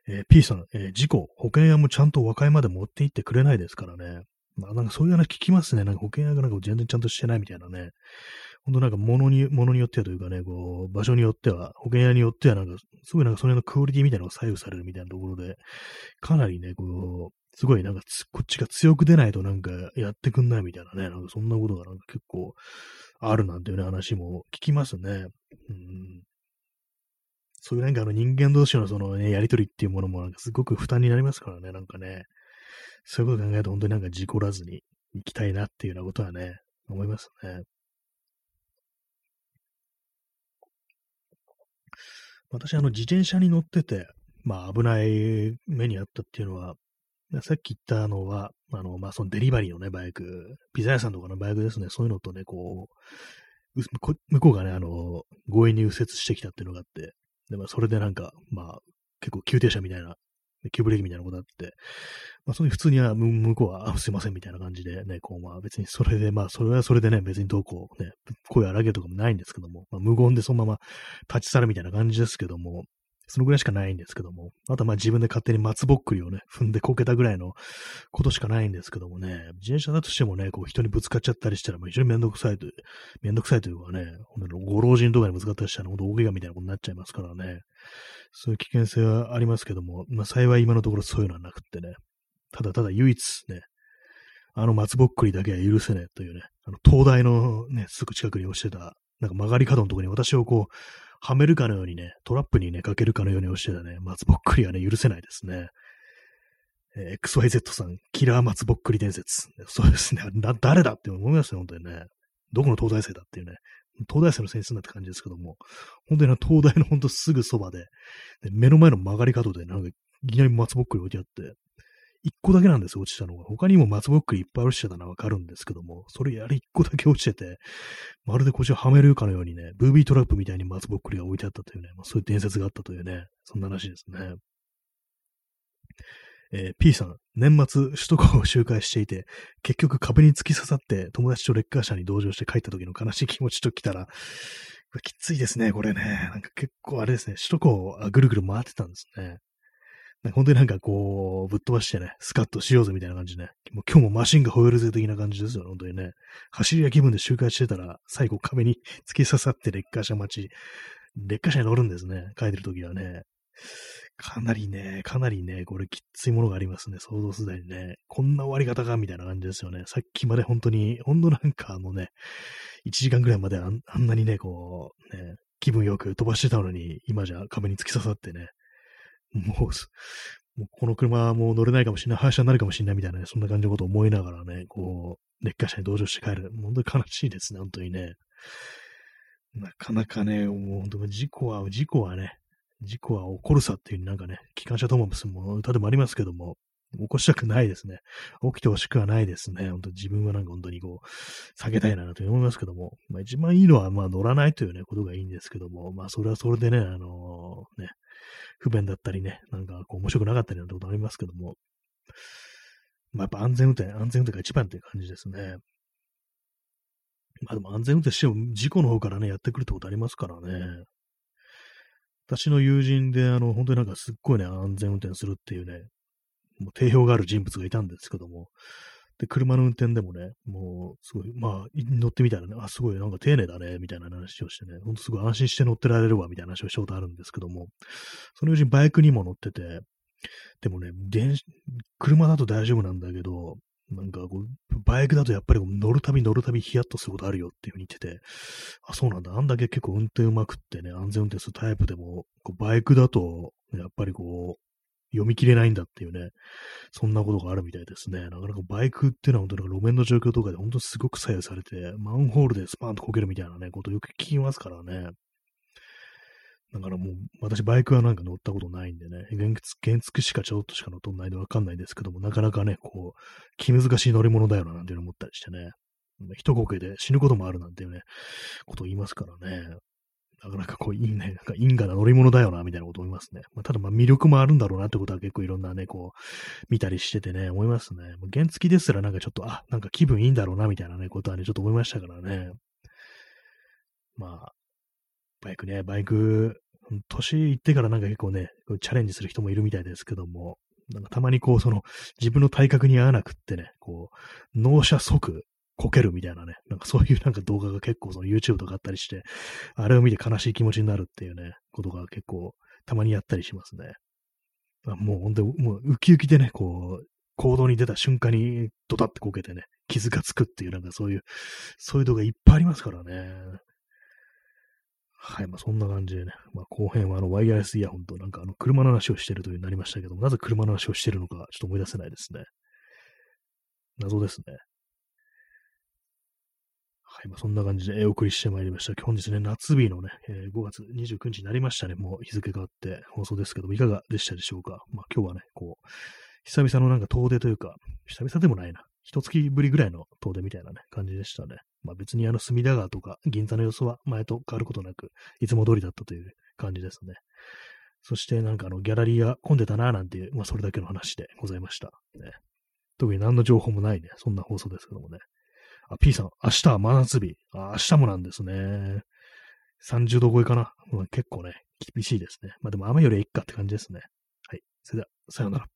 えー、P さん、えー、事故、保険屋もちゃんと和解まで持って行ってくれないですからね。まあなんかそういう話聞きますね。なんか保険屋がなんか全然ちゃんとしてないみたいなね。本当なんか物に、物によってはというかね、こう、場所によっては、保険屋によってはなんか、すごいなんかそれのクオリティみたいなのが左右されるみたいなところで、かなりね、こう、すごいなんかこっちが強く出ないとなんかやってくんないみたいなね、なんかそんなことがなんか結構あるなんていうね話も聞きますね。うん、そういうなんかあの人間同士のそのね、やりとりっていうものもなんかすごく負担になりますからね、なんかね。そういうこと考えると本当になんか事故らずに行きたいなっていうようなことはね、思いますね。私、あの、自転車に乗ってて、まあ、危ない目にあったっていうのは、さっき言ったのは、あの、まあ、そのデリバリーのね、バイク、ピザ屋さんとかのバイクですね、そういうのとね、こう、向こうがね、あの、強引に右折してきたっていうのがあって、で、まあ、それでなんか、まあ、結構急停車みたいな急ブレーキみたいなことあって、まあ、そういう普通には向こうは、あ、すいませんみたいな感じでね、こう、まあ別にそれで、まあそれはそれでね、別にどうこうね、声荒げるとかもないんですけども、まあ、無言でそのまま立ち去るみたいな感じですけども、そのぐらいしかないんですけども、あとまあ自分で勝手に松ぼっくりをね、踏んでこけたぐらいのことしかないんですけどもね、自転車だとしてもね、こう人にぶつかっちゃったりしたら、まあ非常にめんどくさいという、めんどくさいというかね、ご老人とかにぶつかったりしたら、ほんと大怪我みたいなことになっちゃいますからね、そういう危険性はありますけども、まあ幸い今のところそういうのはなくってね、ただただ唯一ね、あの松ぼっくりだけは許せねえというね、あの東大のね、すぐ近くに落ちてた、なんか曲がり角のところに私をこう、はめるかのようにね、トラップにね、かけるかのように押してたね、松ぼっくりはね、許せないですね。えー、XYZ さん、キラー松ぼっくり伝説。そうですね。だ、誰だって思いますよ、本当にね。どこの東大生だっていうね。東大生の先生なって感じですけども、本当に東大のほんとすぐそばで、目の前の曲がり角で、なんか、いきなり松ぼっくり置いてあって、一個だけなんですよ、落ちたのが。他にも松ぼっくりいっぱい落ちてたのはわかるんですけども、それやり一個だけ落ちてて、まるでこっちをはめるかのようにね、ブービートラップみたいに松ぼっくりが置いてあったというね、まあ、そういう伝説があったというね、そんな話ですね。えー、P さん、年末、首都高を周回していて、結局壁に突き刺さって友達とレッカー車に同乗して帰った時の悲しい気持ちと来たら、きついですね、これね。なんか結構あれですね、首都高をぐるぐる回ってたんですね。本当になんかこう、ぶっ飛ばしてね、スカッとしようぜみたいな感じね。もう今日もマシンが吠えるぜ的な感じですよ、本当にね。走り屋気分で周回してたら、最後壁に 突き刺さって劣化車待ち、劣化車に乗るんですね。帰ってる時はね。かなりね、かなりね、これきついものがありますね。想像すでにね。こんな終わり方かみたいな感じですよね。さっきまで本当に、ほんとなんかあのね、1時間ぐらいまであんあんなにね、こう、ね、気分よく飛ばしてたのに、今じゃ壁に突き刺さってね、もう、もうこの車はもう乗れないかもしれない、廃車になるかもしれないみたいなね、そんな感じのことを思いながらね、こう、劣化車に同乗して帰る。本当に悲しいですね、本当にね。なかなかね、もう本当事故は、事故はね、事故は起こるさっていうなんかね、機関車トモブスも歌でもありますけども、起こしたくないですね。起きてほしくはないですね。本当自分はなんか本当にこう、避けたいなと思いますけども、まあ一番いいのはまあ乗らないというね、ことがいいんですけども、まあそれはそれでね、あのー、ね、不便だったりね、なんかこう面白くなかったりなんてことありますけども、まあやっぱ安全運転、安全運転が一番っていう感じですね。まあでも安全運転しても事故の方からね、やってくるってことありますからね。私の友人で、あの、本当になんかすっごいね、安全運転するっていうね、もう定評がある人物がいたんですけども、で、車の運転でもね、もう、すごい、まあ、乗ってみたらね、あ、すごい、なんか丁寧だね、みたいな話をしてね、ほんとすごい安心して乗ってられるわ、みたいな話をしたことあるんですけども、そのうちバイクにも乗ってて、でもね、電車だと大丈夫なんだけど、なんかこう、バイクだとやっぱり乗るたび乗るたびヒヤッとすることあるよっていうふうに言ってて、あ、そうなんだ。あんだけ結構運転うまくってね、安全運転するタイプでも、こうバイクだと、やっぱりこう、読み切れないんだっていうね、そんなことがあるみたいですね。なかなかバイクっていうのは本当に路面の状況とかで本当すごく左右されて、マンホールでスパーンとこけるみたいなね、ことよく聞きますからね。だからもう、私バイクはなんか乗ったことないんでね、原原付しかちょっとしか乗っとないでわかんないですけども、なかなかね、こう、気難しい乗り物だよななんていうの思ったりしてね、一呼吸で死ぬこともあるなんていうね、ことを言いますからね。なかなかこう、いいね、なんか因果な乗り物だよな、みたいなこと思いますね。まあ、ただまあ魅力もあるんだろうなってことは結構いろんなね、こう、見たりしててね、思いますね。原付ですらなんかちょっと、あ、なんか気分いいんだろうな、みたいなね、ことはね、ちょっと思いましたからね。まあ、バイクね、バイク、年いってからなんか結構ね、チャレンジする人もいるみたいですけども、なんかたまにこう、その、自分の体格に合わなくってね、こう、納車即こけるみたいなね、なんかそういうなんか動画が結構その YouTube とかあったりして、あれを見て悲しい気持ちになるっていうね、ことが結構たまにやったりしますね。あもう本当もうウキウキでね、こう、行動に出た瞬間にドタってこけてね、傷がつくっていうなんかそういう、そういう動画いっぱいありますからね。はい、まあそんな感じでね、まあ後編はあのワイヤレスイヤホンとなんかあの車の話をしてるというになりましたけども、なぜ車の話をしてるのかちょっと思い出せないですね。謎ですね。まあ、そんな感じでお送りしてまいりました。本日ね、夏日のね、えー、5月29日になりましたね。もう日付変わって放送ですけども、いかがでしたでしょうか？まあ今日はね、こう、久々のなんか遠出というか、久々でもないな。一月ぶりぐらいの遠出みたいなね、感じでしたね。まあ別にあの隅田川とか銀座の様子は前と変わることなく、いつも通りだったという感じですね。そしてなんかあの、ギャラリーが混んでたな、なんていう、まあそれだけの話でございました。ね。特に何の情報もないね、そんな放送ですけどもね。あ、P さん、明日は真夏日。あ、明日もなんですね。30度超えかな。うん、結構ね、厳しいですね。まあでも雨よりはいっかって感じですね。はい。それでは、さようなら。